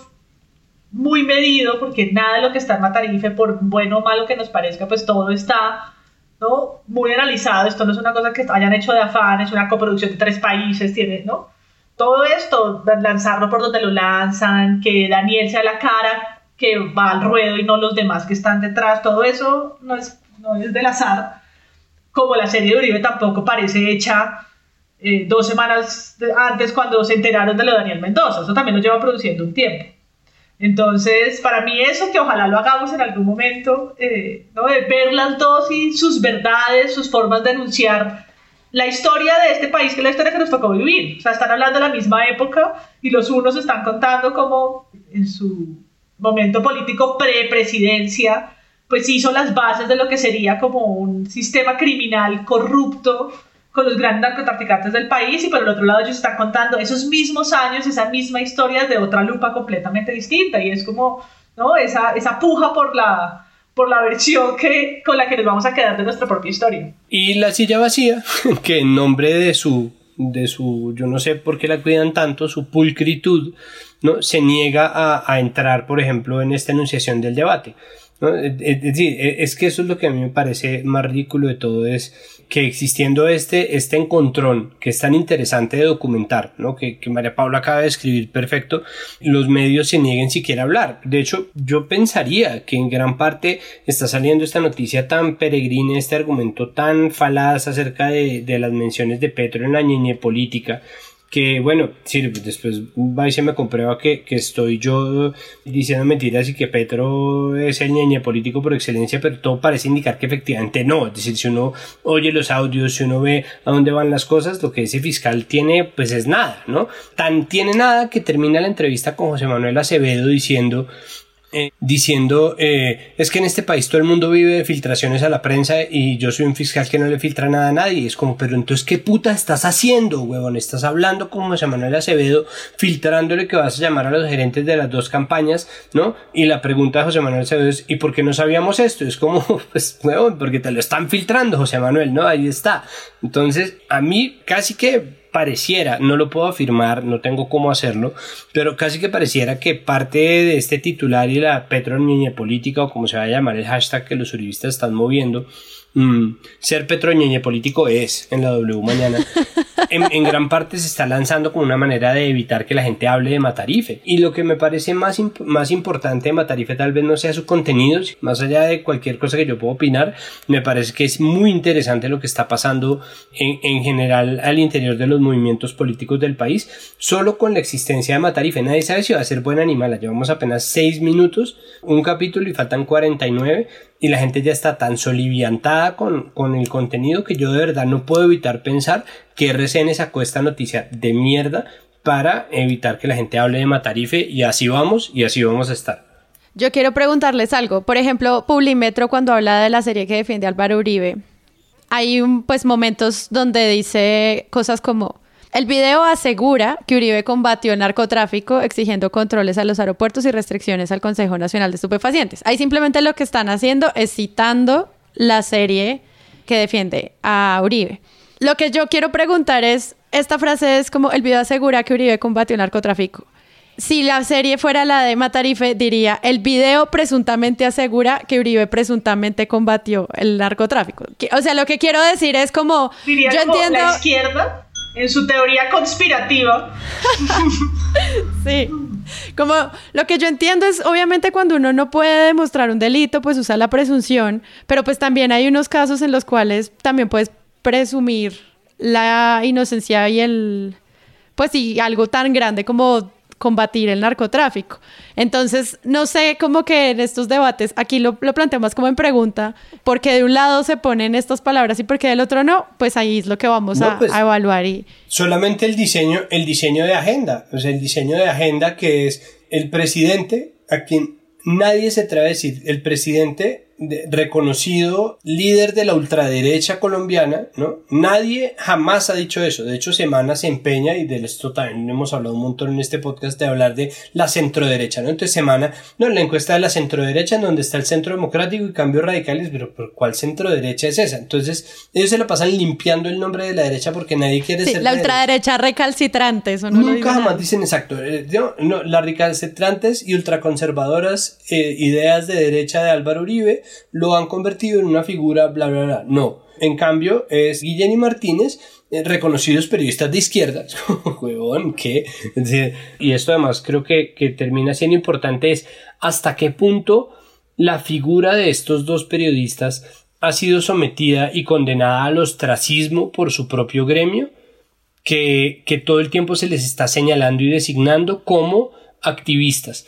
muy medido, porque nada de lo que está en Matarife, por bueno o malo que nos parezca, pues todo está, ¿no? Muy analizado. Esto no es una cosa que hayan hecho de afán, es una coproducción de tres países, tiene, ¿no? Todo esto, lanzarlo por donde lo lanzan, que Daniel sea la cara que va al ruedo y no los demás que están detrás, todo eso no es, no es del azar. Como la serie de Uribe tampoco parece hecha eh, dos semanas antes cuando se enteraron de lo de Daniel Mendoza, eso también lo lleva produciendo un tiempo. Entonces, para mí eso, que ojalá lo hagamos en algún momento, eh, ¿no? de ver las dos y sus verdades, sus formas de enunciar la historia de este país, que es la historia que nos tocó vivir. O sea, están hablando de la misma época y los unos están contando como en su momento político pre-presidencia, pues hizo las bases de lo que sería como un sistema criminal corrupto con los grandes narcotraficantes del país y por el otro lado ellos están contando esos mismos años, esa misma historia de otra lupa completamente distinta y es como, ¿no? Esa, esa puja por la, por la versión que, con la que nos vamos a quedar de nuestra propia historia. Y la silla vacía, que en nombre de su, de su, yo no sé por qué la cuidan tanto, su pulcritud, ¿no? se niega a, entrar, por ejemplo, en esta enunciación del debate. Es decir, e, es que eso es lo que a mí me parece más ridículo de todo, es que existiendo este, este encontrón que es tan interesante de documentar, ¿no? que, que María Paula acaba de escribir perfecto, los medios se nieguen siquiera a hablar. De hecho, yo pensaría que en gran parte está saliendo esta noticia tan peregrina, este argumento tan falaz acerca de, de las menciones de Petro en la ñeñe política, que bueno, sí, después va y se me comprueba que, que, estoy yo diciendo mentiras y que Petro es el ñeñe político por excelencia, pero todo parece indicar que efectivamente no. Es decir, si uno oye los audios, si uno ve a dónde van las cosas, lo que ese fiscal tiene, pues es nada, ¿no? Tan tiene nada que termina la entrevista con José Manuel Acevedo diciendo eh, diciendo eh, es que en este país todo el mundo vive de filtraciones a la prensa y yo soy un fiscal que no le filtra nada a nadie. Es como, pero entonces, ¿qué puta estás haciendo, huevón? Estás hablando como José Manuel Acevedo, filtrándole que vas a llamar a los gerentes de las dos campañas, ¿no? Y la pregunta de José Manuel Acevedo es, ¿y por qué no sabíamos esto? Es como, pues, huevón, porque te lo están filtrando, José Manuel, ¿no? Ahí está. Entonces, a mí casi que pareciera, no lo puedo afirmar, no tengo cómo hacerlo, pero casi que pareciera que parte de este titular y la Petro Política, o como se va a llamar el hashtag que los uribistas están moviendo, Mm, ser petroñeñe político es en la W mañana. En, gran parte se está lanzando como una manera de evitar que la gente hable de Matarife. Y lo que me parece más, más importante de Matarife tal vez no sea su contenido, más allá de cualquier cosa que yo pueda opinar, me parece que es muy interesante lo que está pasando en, en general al interior de los movimientos políticos del país, solo con la existencia de Matarife. Nadie sabe si va a ser buena ni mala. Llevamos apenas 6 minutos, un capítulo y faltan 49 y la gente ya está tan soliviantada con, con el contenido que yo de verdad no puedo evitar pensar que RCN sacó esta noticia de mierda para evitar que la gente hable de Matarife y así vamos y así vamos a estar. Yo quiero preguntarles algo. Por ejemplo, Publimetro cuando habla de la serie que defiende Álvaro Uribe, hay un, pues momentos donde dice cosas como el video asegura que Uribe combatió el narcotráfico exigiendo controles a los aeropuertos y restricciones al Consejo Nacional de Estupefacientes. Ahí simplemente lo que están haciendo es citando la serie que defiende a Uribe. Lo que yo quiero preguntar es, esta frase es como el video asegura que Uribe combatió el narcotráfico. Si la serie fuera la de Matarife, diría, el video presuntamente asegura que Uribe presuntamente combatió el narcotráfico. O sea, lo que quiero decir es como... Diría yo entiendo... la izquierda en su teoría conspirativa. sí. Como lo que yo entiendo es, obviamente, cuando uno no puede demostrar un delito, pues usa la presunción, pero pues también hay unos casos en los cuales también puedes presumir la inocencia y el, pues sí, algo tan grande como combatir el narcotráfico. Entonces, no sé cómo que en estos debates, aquí lo, lo planteamos como en pregunta, porque de un lado se ponen estas palabras y porque del otro no, pues ahí es lo que vamos a, pues, a, evaluar. Y... Solamente el diseño, el diseño de agenda, o sea, el diseño de agenda que es el presidente a quien nadie se atreve a decir, el presidente reconocido líder de la ultraderecha colombiana, ¿no? Nadie jamás ha dicho eso. De hecho, Semana se empeña, y de esto también hemos hablado un montón en este podcast, de hablar de la centroderecha, ¿no? Entonces, Semana, no, la encuesta de la centroderecha, en donde está el centro democrático y cambios radicales, pero ¿por cuál centroderecha es esa? Entonces, ellos se lo pasan limpiando el nombre de la derecha porque nadie quiere ser. La ultraderecha recalcitrante, eso no Nunca jamás dicen exacto. Eh, no, las recalcitrantes y ultraconservadoras eh, ideas de derecha de Álvaro Uribe lo han convertido en una figura bla bla bla. No. En cambio, es Guillén y Martínez, eh, reconocidos periodistas de izquierda. Huevón, ¿qué? Y esto además creo que, que termina siendo importante es hasta qué punto la figura de estos dos periodistas ha sido sometida y condenada al ostracismo por su propio gremio, que, que todo el tiempo se les está señalando y designando como activistas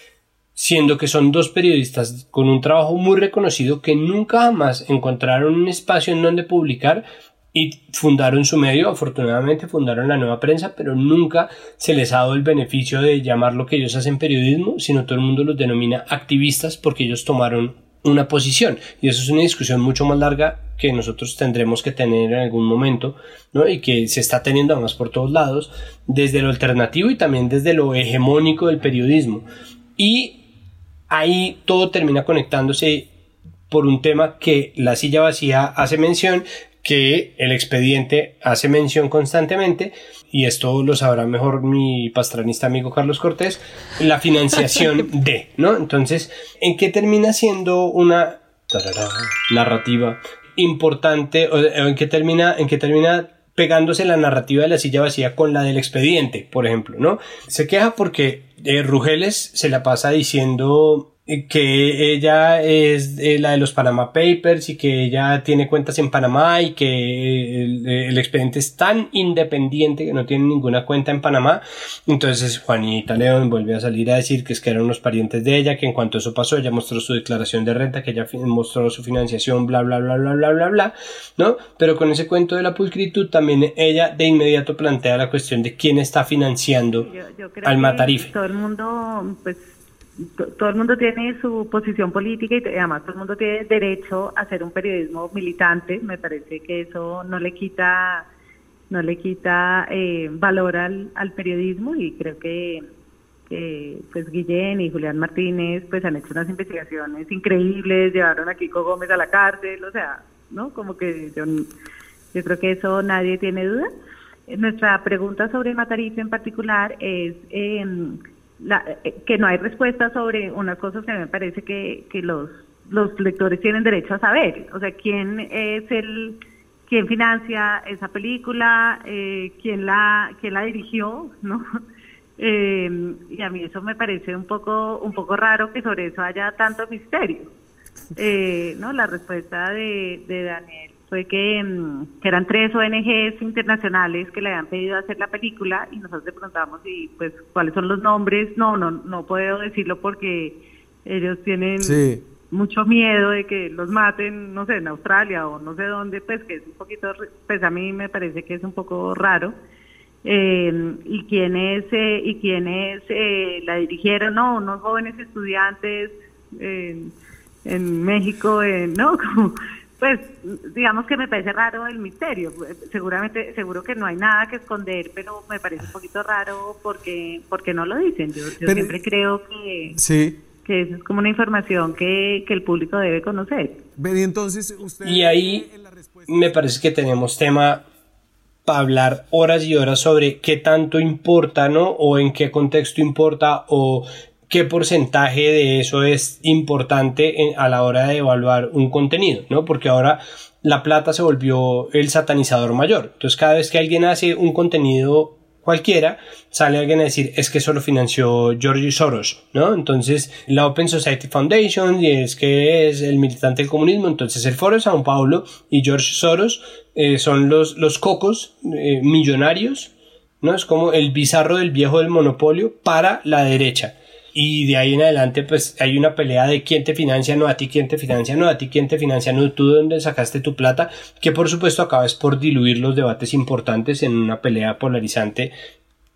siendo que son dos periodistas con un trabajo muy reconocido que nunca jamás encontraron un espacio en donde publicar y fundaron su medio, afortunadamente fundaron la nueva prensa, pero nunca se les ha dado el beneficio de llamar lo que ellos hacen periodismo, sino todo el mundo los denomina activistas porque ellos tomaron una posición. Y eso es una discusión mucho más larga que nosotros tendremos que tener en algún momento ¿no? y que se está teniendo además por todos lados desde lo alternativo y también desde lo hegemónico del periodismo. Y ahí todo termina conectándose por un tema que la silla vacía hace mención, que el expediente hace mención constantemente, y esto lo sabrá mejor mi pastranista amigo Carlos Cortés, la financiación de, ¿no? Entonces, ¿en qué termina siendo una narrativa importante, o en qué termina, en qué termina pegándose la narrativa de la silla vacía con la del expediente, por ejemplo, ¿no? Se queja porque eh, Rugeles se la pasa diciendo que ella es eh, la de los Panama Papers y que ella tiene cuentas en Panamá y que el, expediente es tan independiente que no tiene ninguna cuenta en Panamá. Entonces Juanita León vuelve a salir a decir que es que eran unos parientes de ella, que en cuanto eso pasó ella mostró su declaración de renta, que ella mostró su financiación, bla, bla, bla, bla, bla, bla, bla, ¿no? Pero con ese cuento de la pulcritud también ella de inmediato plantea la cuestión de quién está financiando al Matarife. Todo el mundo, pues todo el mundo tiene su posición política y además todo el mundo tiene derecho a hacer un periodismo militante. Me parece que eso no le quita no le quita eh, valor al, periodismo y creo que, pues Guillén y Julián Martínez pues han hecho unas investigaciones increíbles, llevaron a Kiko Gómez a la cárcel, o sea, ¿no? Como que yo, yo creo que eso nadie tiene duda. Nuestra pregunta sobre Matarife en particular es eh, eh, que no hay respuesta sobre unas cosas que me parece que, que los, los lectores tienen derecho a saber. O sea, quién es el quién financia esa película, eh, quién la quién la dirigió, ¿no? Eh, y a mí eso me parece un poco un poco raro que sobre eso haya tanto misterio. Eh, no, la respuesta de, de Daniel fue que, mm, que, eran tres ONGs internacionales que le habían pedido hacer la película y nosotros le preguntamos y pues cuáles son los nombres. No, no, no puedo decirlo porque ellos tienen mucho miedo de que los maten, no sé, en Australia o no sé dónde, pues que es un poquito, pues a mí me parece que es un poco raro. Eh, y quienes eh, y quienes eh, la dirigieron, no, unos jóvenes estudiantes en México, no, como pues digamos que me parece raro el misterio. Seguramente, seguro que no hay nada que esconder, pero me parece un poquito raro porque, porque no lo dicen. Yo, siempre creo que, sí. que eso es como una información que, que el público debe conocer. y entonces usted... Y ahí me parece que tenemos tema para hablar horas y horas sobre qué tanto importa, ¿no? O en qué contexto importa, o qué porcentaje de eso es importante a la hora de evaluar un contenido, ¿no? Porque ahora la plata se volvió el satanizador mayor. Entonces, cada vez que alguien hace un contenido cualquiera, sale alguien a decir es que eso lo financió George Soros, ¿no? Entonces, la Open Society Foundation y es que es el militante del comunismo, entonces el Foro de Sao Paulo y George Soros eh, son los, los cocos eh, millonarios, ¿no? Es como el bizarro del viejo del monopolio para la derecha y de ahí en adelante pues hay una pelea de quién te financia, no a ti quién te financia, no a ti quién te financia, no tú de dónde sacaste tu plata, que por supuesto acabas por diluir los debates importantes en una pelea polarizante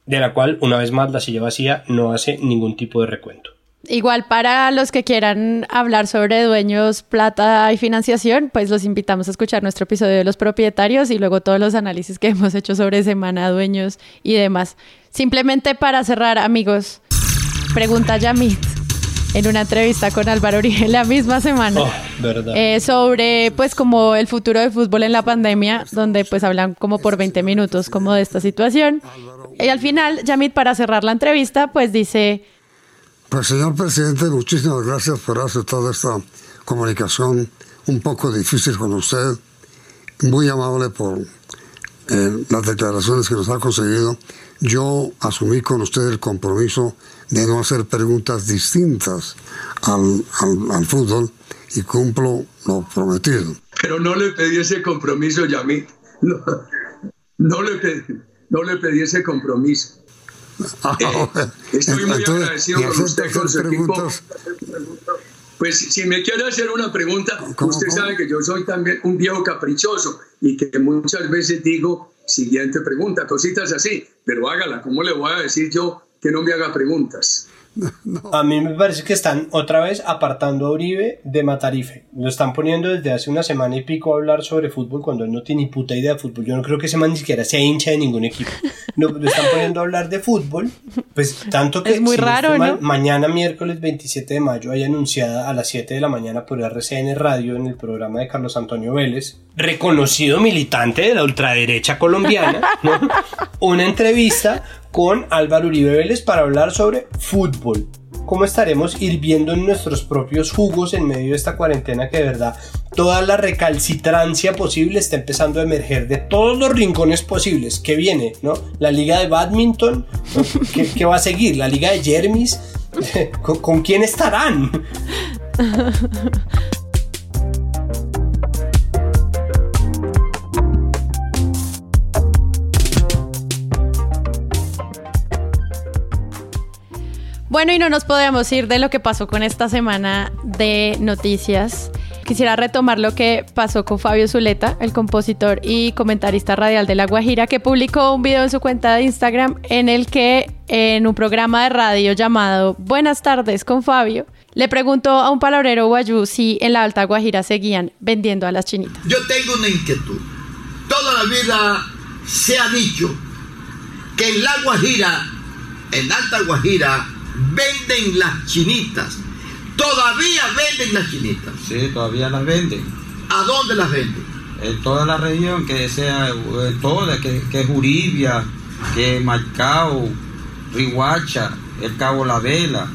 de la cual una vez más la silla vacía no hace ningún tipo de recuento. Igual para los que quieran hablar sobre dueños, plata y financiación, pues los invitamos a escuchar nuestro episodio de los propietarios y luego todos los análisis que hemos hecho sobre semana, dueños y demás. Simplemente para cerrar, amigos, pregunta Yamit en una entrevista con Álvaro Uribe la misma semana oh, eh, sobre pues como el futuro del fútbol en la pandemia donde pues hablan como por 20 minutos como de esta situación. Y al final Yamit para cerrar la entrevista pues dice pues señor presidente muchísimas gracias por hacer toda esta comunicación un poco difícil con usted. Muy amable por eh, las declaraciones que nos ha conseguido. Yo asumí con usted el compromiso de no hacer preguntas distintas al, al, fútbol y cumplo lo prometido. Pero no le pedí ese compromiso, Yamit. No, no, le, pedí, no le pedí ese compromiso. Ah, eh, estoy muy agradecido con usted, con su equipo. Pues si me quiere hacer una pregunta, usted sabe que yo soy también un viejo caprichoso y que muchas veces digo, siguiente pregunta, cositas así, pero hágala, ¿cómo le voy a decir yo que no me haga preguntas. A mí me parece que están otra vez apartando a Uribe de Matarife. Lo están poniendo desde hace una semana y pico a hablar sobre fútbol cuando él no tiene ni puta idea de fútbol. Yo no creo que ese man ni siquiera sea hincha de ningún equipo. lo están poniendo a hablar de fútbol. Pues tanto que es muy raro, mañana miércoles 27 de mayo hay anunciada a las 7 de la mañana por RCN Radio en el programa de Carlos Antonio Vélez, reconocido militante de la ultraderecha colombiana, una entrevista con Álvaro Uribe Vélez para hablar sobre fútbol. ¿Cómo estaremos hirviendo en nuestros propios jugos en medio de esta cuarentena que de verdad toda la recalcitrancia posible está empezando a emerger de todos los rincones posibles? ¿Qué viene? ¿no? La liga de badminton, ¿Qué, va a seguir? ¿La liga de Jermis? ¿Con quién estarán? Bueno, y no nos podemos ir de lo que pasó con esta semana de noticias. Quisiera retomar lo que pasó con Fabio Zuleta, el compositor y comentarista radial de La Guajira, que publicó un video en su cuenta de Instagram en el que en un programa de radio llamado Buenas tardes con Fabio, le preguntó a un palabrero guayú si en la Alta Guajira seguían vendiendo a las chinitas. Yo tengo una inquietud. Toda la vida se ha dicho que en La Guajira, en Alta Guajira, venden las chinitas. Todavía venden las chinitas. Sí, todavía las venden. ¿A dónde las venden? En toda la región, que sea eh, toda, que, que es Uribia, que es Macao, Rihuacha, el Cabo La Vela,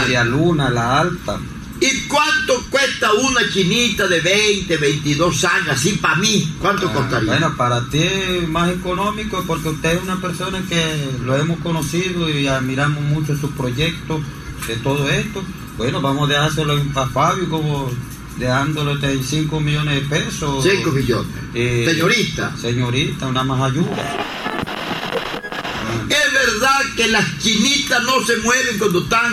Media Luna, La Alta. ¿Y cuánto cuesta una chinita de 20, 22 años? Así para mí, ¿cuánto ah, costaría? Bueno, para ti es más económico porque usted es una persona que lo hemos conocido y admiramos mucho sus proyectos de todo esto. Bueno, vamos a dejárselo a Fabio como dejándole 5 millones de pesos. 5 millones. Eh, señorita. Señorita, una más ayuda. Es verdad que las chinitas no se mueven cuando están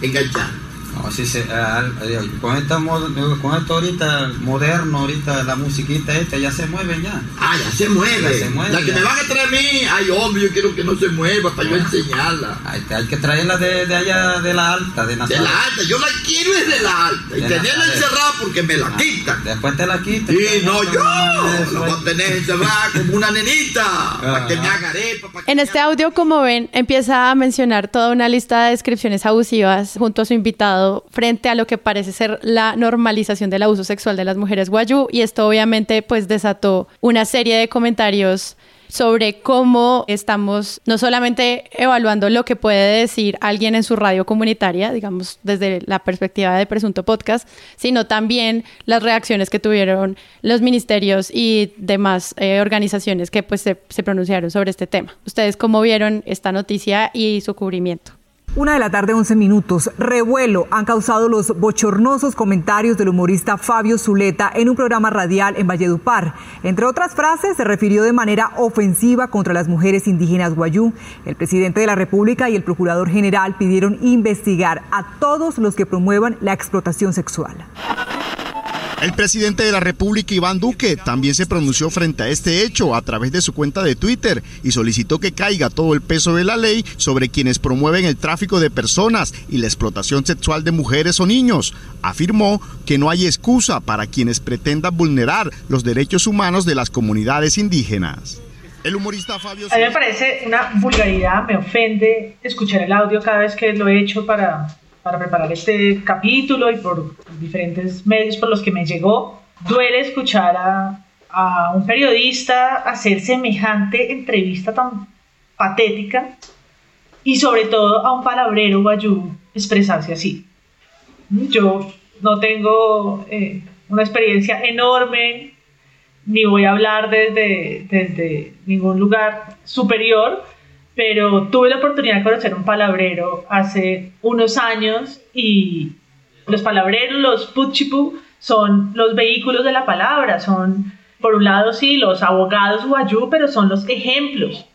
enganchadas. No, se, eh, con, esta, con esto ahorita moderno, ahorita la musiquita esta, ya se mueve ya. Ah, ya se mueve. se mueve la que me van a traer a mí, ay hombre, yo quiero que no se mueva para yo enseñarla. Hay, que traerla de, de, allá de la alta, de De la alta, yo la quiero es de la alta. Y tenerla encerrada porque me la quitan. Después te la quitan. Sí, no, yo la voy a tener encerrada como una nenita, para que me haga arepa. En este audio, como ven, empieza a mencionar toda una lista de descripciones abusivas junto a su invitado frente a lo que parece ser la normalización del abuso sexual de las mujeres guayú y esto obviamente pues desató una serie de comentarios sobre cómo estamos no solamente evaluando lo que puede decir alguien en su radio comunitaria, digamos desde la perspectiva de Presunto Podcast, sino también las reacciones que tuvieron los ministerios y demás eh, organizaciones que pues se, se pronunciaron sobre este tema. ¿Ustedes cómo vieron esta noticia y su cubrimiento? Una de la tarde, 11 minutos. Revuelo han causado los bochornosos comentarios del humorista Fabio Zuleta en un programa radial en Valledupar. Entre otras frases, se refirió de manera ofensiva contra las mujeres indígenas guayú. El presidente de la República y el procurador general pidieron investigar a todos los que promuevan la explotación sexual. El presidente de la República, Iván Duque, también se pronunció frente a este hecho a través de su cuenta de Twitter y solicitó que caiga todo el peso de la ley sobre quienes promueven el tráfico de personas y la explotación sexual de mujeres o niños. Afirmó que no hay excusa para quienes pretendan vulnerar los derechos humanos de las comunidades indígenas. El humorista Fabio... A mí me parece una vulgaridad, me ofende escuchar el audio cada vez que lo he hecho para para preparar este capítulo y por diferentes medios por los que me llegó, duele escuchar a, un periodista hacer semejante entrevista tan patética y sobre todo a un palabrero guayú expresarse así. Yo no tengo eh, una experiencia enorme, ni voy a hablar desde, desde ningún lugar superior, pero tuve la oportunidad de conocer un palabrero hace unos años y los palabreros, los puchipu, son los vehículos de la palabra, son, por un lado, sí, los abogados guayú, pero son los ejemplos,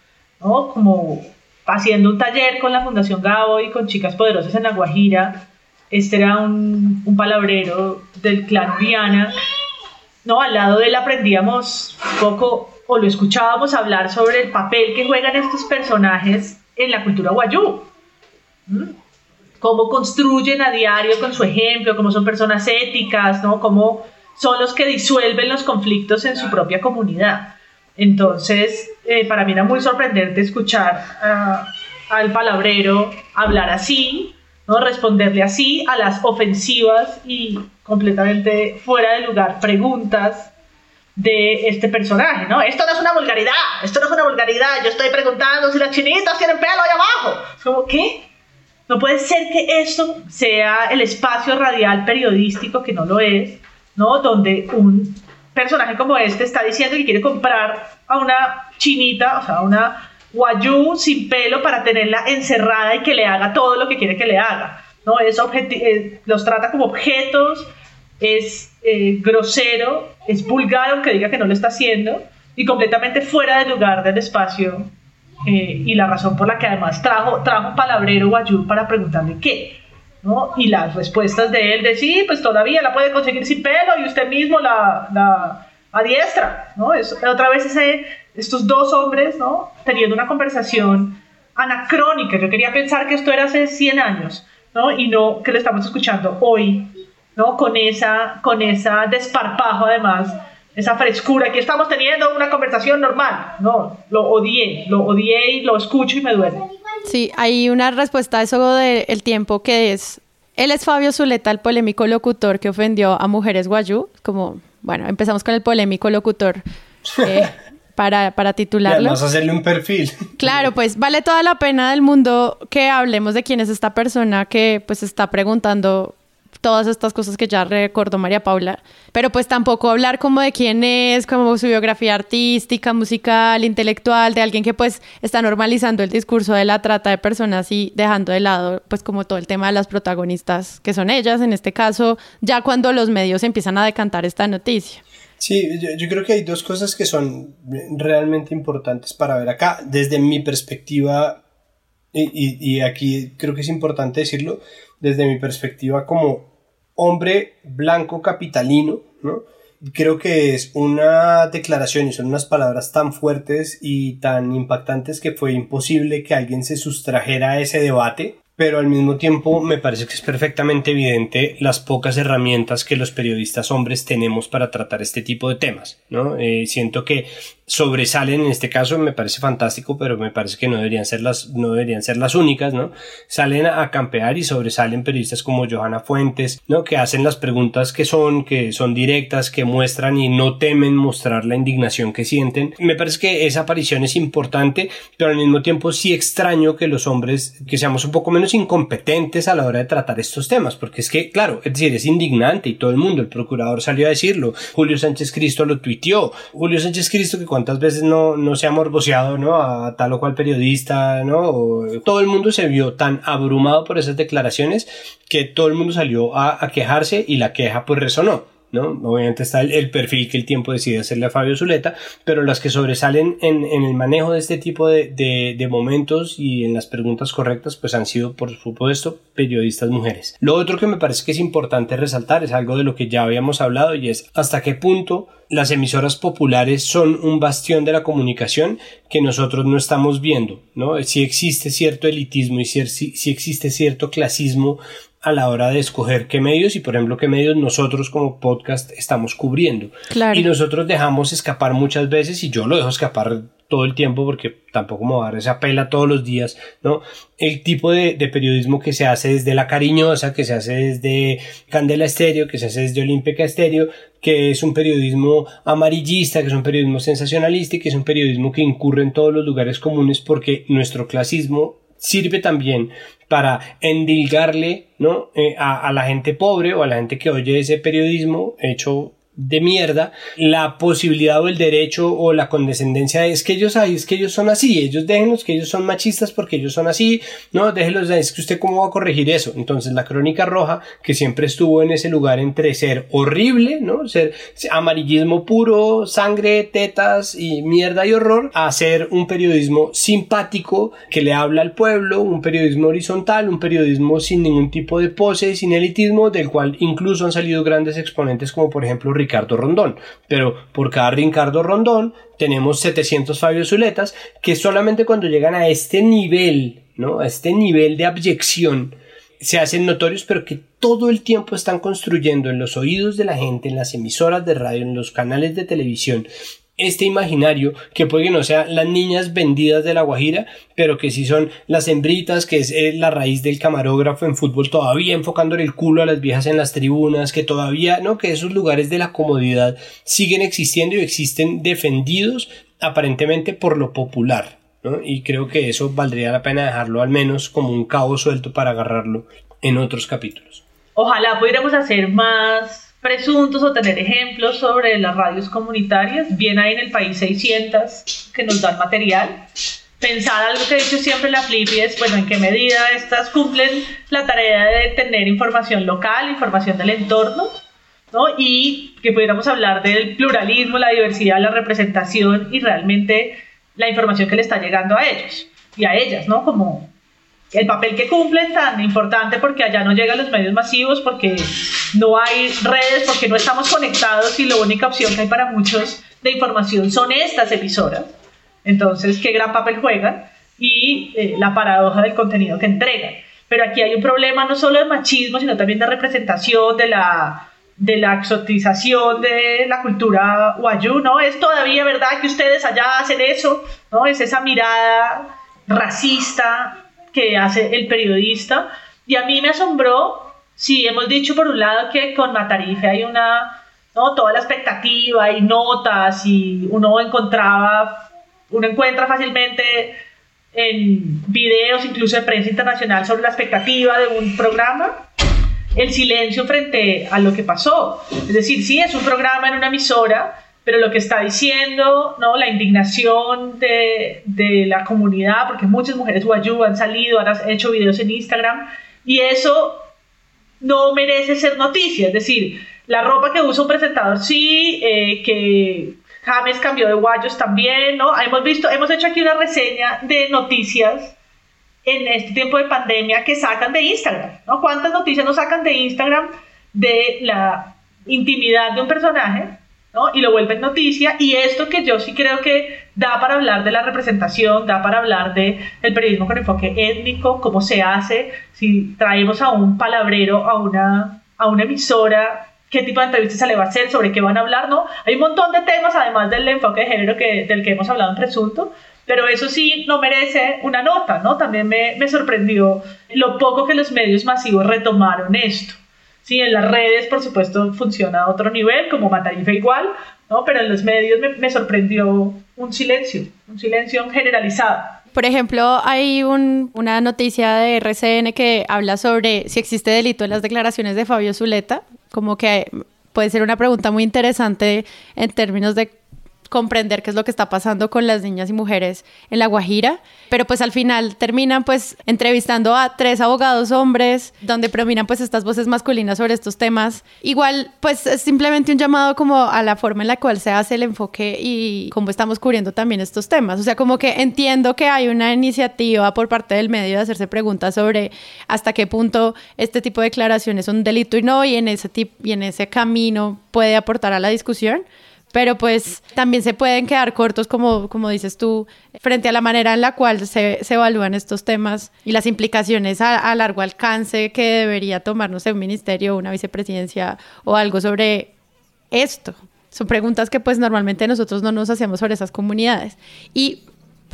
¿no? Como haciendo un taller con la Fundación Gabo y con Chicas Poderosas en La Guajira, este era un, un palabrero del clan Viana, ¿no? Al lado de él aprendíamos poco o lo escuchábamos hablar sobre el papel que juegan estos personajes en la cultura guayú. ¿Mm? cómo construyen a diario con su ejemplo, cómo son personas éticas, ¿no? Cómo son los que disuelven los conflictos en su propia comunidad. Entonces, eh, para mí era muy sorprendente escuchar al palabrero hablar así, ¿no? responderle así a las ofensivas y completamente fuera de lugar preguntas de este personaje, ¿no? Esto no es una vulgaridad, esto no es una vulgaridad, yo estoy preguntando si las chinitas tienen pelo ahí abajo. Es como, ¿qué? No puede ser que esto sea el espacio radial periodístico, que no lo es, ¿no? Donde un personaje como este está diciendo que quiere comprar a una chinita, o sea, a una guayú sin pelo para tenerla encerrada y que le haga todo lo que quiere que le haga, ¿no? Es eh, los trata como objetos, es eh, grosero, es vulgar aunque diga que no lo está haciendo y completamente fuera del lugar del espacio eh, y la razón por la que además trajo, trajo palabrero Guayú para preguntarle qué. ¿no? Y las respuestas de él de sí, pues todavía la puede conseguir sin pelo y usted mismo la, la adiestra, ¿no? Es, otra vez estos dos hombres, ¿no? Teniendo una conversación anacrónica. Yo quería pensar que esto era hace 100 años, ¿no? Y no que lo estamos escuchando hoy, ¿no? Con esa, con esa desparpajo además esa frescura. Aquí estamos teniendo una conversación normal. No, lo odié, lo odié y lo escucho y me duele. Sí, hay una respuesta a eso del tiempo que es, él es Fabio Zuleta, el polémico locutor que ofendió a mujeres guayú, como, bueno, empezamos con el polémico locutor. Eh, para, para titularlo. Vamos a hacerle un perfil. Claro, pues vale toda la pena del mundo que hablemos de quién es esta persona que pues está preguntando todas estas cosas que ya recordó María Paula, pero pues tampoco hablar como de quién es, como su biografía artística, musical, intelectual, de alguien que pues está normalizando el discurso de la trata de personas y dejando de lado pues como todo el tema de las protagonistas que son ellas, en este caso, ya cuando los medios empiezan a decantar esta noticia. Sí, yo, creo que hay dos cosas que son realmente importantes para ver acá, desde mi perspectiva, y, y aquí creo que es importante decirlo, desde mi perspectiva como hombre blanco capitalino, ¿no? Creo que es una declaración y son unas palabras tan fuertes y tan impactantes que fue imposible que alguien se sustrajera a ese debate pero al mismo tiempo me parece que es perfectamente evidente las pocas herramientas que los periodistas hombres tenemos para tratar este tipo de temas, ¿no? Eh, siento que sobresalen en este caso, me parece fantástico, pero me parece que no deberían ser las, no deberían ser las únicas, ¿no? Salen a campear y sobresalen periodistas como Johanna Fuentes, ¿no? Que hacen las preguntas que son, que son directas, que muestran y no temen mostrar la indignación que sienten. Me parece que esa aparición es importante, pero al mismo tiempo sí extraño que los hombres, que seamos un poco menos incompetentes a la hora de tratar estos temas, porque es que, claro, es decir, es indignante y todo el mundo, el procurador salió a decirlo, Julio Sánchez Cristo lo tuiteó, Julio Sánchez Cristo que cuántas veces no, no se ha morboseado, ¿no? A tal o cual periodista, ¿no? todo el mundo se vio tan abrumado por esas declaraciones que todo el mundo salió a, a quejarse y la queja pues resonó. ¿No? Obviamente está el, perfil que el tiempo decide hacerle a Fabio Zuleta, pero las que sobresalen en, el manejo de este tipo de, momentos y en las preguntas correctas, pues han sido, por supuesto, periodistas mujeres. Lo otro que me parece que es importante resaltar es algo de lo que ya habíamos hablado y es hasta qué punto las emisoras populares son un bastión de la comunicación que nosotros no estamos viendo, ¿no? Si existe cierto elitismo y si, si existe cierto clasismo a la hora de escoger qué medios y por ejemplo qué medios nosotros como podcast estamos cubriendo. Y nosotros dejamos escapar muchas veces y yo lo dejo escapar todo el tiempo porque tampoco me va a dar esa pela todos los días, ¿no? El tipo de, periodismo que se hace desde La Cariñosa, que se hace desde Candela Estéreo, que se hace desde Olímpica Estéreo, que es un periodismo amarillista, que es un periodismo sensacionalista y que es un periodismo que incurre en todos los lugares comunes porque nuestro clasismo sirve también para endilgarle ¿no? Eh, a, a, la gente pobre o a la gente que oye ese periodismo hecho de mierda la posibilidad o el derecho o la condescendencia es que ellos hay, es que ellos son así, ellos déjenlos que ellos son machistas porque ellos son así, no, déjenlos, es que usted cómo va a corregir eso. Entonces la crónica roja que siempre estuvo en ese lugar entre ser horrible, ¿no? Ser amarillismo puro, sangre, tetas y mierda y horror, a ser un periodismo simpático que le habla al pueblo, un periodismo horizontal, un periodismo sin ningún tipo de pose, sin elitismo, del cual incluso han salido grandes exponentes como por ejemplo Ricardo Rondón. Pero por cada Ricardo Rondón tenemos 700 Fabio Zuletas que solamente cuando llegan a este nivel, ¿no? A este nivel de abyección, se hacen notorios, pero que todo el tiempo están construyendo en los oídos de la gente, en las emisoras de radio, en los canales de televisión, este imaginario que puede que no sean las niñas vendidas de la Guajira, pero que sí son las hembritas, que es eh, la raíz del camarógrafo en fútbol, todavía enfocándole el culo a las viejas en las tribunas, que todavía, ¿no? Que esos lugares de la comodidad siguen existiendo y existen defendidos aparentemente por lo popular. ¿no? Y creo que eso valdría la pena dejarlo al menos como un cabo suelto para agarrarlo en otros capítulos. Ojalá pudiéramos hacer más presuntos o tener ejemplos sobre las radios comunitarias. Bien hay en el país 600 que nos dan material. Pensar algo que he dicho siempre la Flippy es, bueno, en qué medida estas cumplen la tarea de tener información local, información del entorno, ¿no? Y que pudiéramos hablar del pluralismo, la diversidad, la representación y realmente la información que le está llegando a ellos y a ellas, ¿no? Como el papel que cumplen tan importante porque allá no llegan los medios masivos, porque no hay redes, porque no estamos conectados y la única opción que hay para muchos de información son estas emisoras. Entonces, qué gran papel juegan y eh, la paradoja del contenido que entregan. Pero aquí hay un problema no solo de machismo, sino también de representación, de la, de la exotización de la cultura guayú, ¿no? Es todavía verdad que ustedes allá hacen eso, ¿no? Es esa mirada racista que hace el periodista. Y a mí me asombró, si hemos dicho por un lado que con Matarife hay una, ¿no? toda la expectativa y notas y uno encontraba, uno encuentra fácilmente en videos, incluso de prensa internacional, sobre la expectativa de un programa, el silencio frente a lo que pasó. Es decir, sí, es un programa en una emisora, pero lo que está diciendo, ¿no? la indignación de, de la comunidad, porque muchas mujeres guayú han salido, han hecho videos en Instagram, y eso no merece ser noticia. Es decir, la ropa que usa un presentador sí, eh, que James cambió de guayos también, ¿no? Hemos visto, hemos hecho aquí una reseña de noticias en este tiempo de pandemia que sacan de Instagram, ¿no? ¿Cuántas noticias nos sacan de Instagram de la intimidad de un personaje y lo vuelven noticia. Y esto que yo sí creo que da para hablar de la representación, da para hablar de el periodismo con enfoque étnico, cómo se hace, si traemos a un palabrero, a una, a una emisora, qué tipo de entrevistas se le va a hacer, sobre qué van a hablar, ¿no? Hay un montón de temas, además del enfoque de género que, del que hemos hablado en Presunto, pero eso sí no merece una nota, ¿no? También me, me sorprendió lo poco que los medios masivos retomaron esto. Sí, en las redes, por supuesto, funciona a otro nivel, como Matarife igual, ¿no? Pero en los medios me, sorprendió un silencio, un silencio generalizado. Por ejemplo, hay una noticia de RCN que habla sobre si existe delito en las declaraciones de Fabio Zuleta, como que puede ser una pregunta muy interesante en términos de comprender qué es lo que está pasando con las niñas y mujeres en La Guajira, pero pues al final terminan pues entrevistando a tres abogados hombres donde predominan pues estas voces masculinas sobre estos temas. Igual pues es simplemente un llamado como a la forma en la cual se hace el enfoque y cómo estamos cubriendo también estos temas. O sea, como que entiendo que hay una iniciativa por parte del medio de hacerse preguntas sobre hasta qué punto este tipo de declaraciones son delito y no y en ese y en ese camino puede aportar a la discusión pero pues también se pueden quedar cortos, como, como dices tú, frente a la manera en la cual se, se evalúan estos temas y las implicaciones a, largo alcance que debería tomar, no sé, un ministerio, una vicepresidencia o algo sobre esto. Son preguntas que pues normalmente nosotros no nos hacemos sobre esas comunidades. Y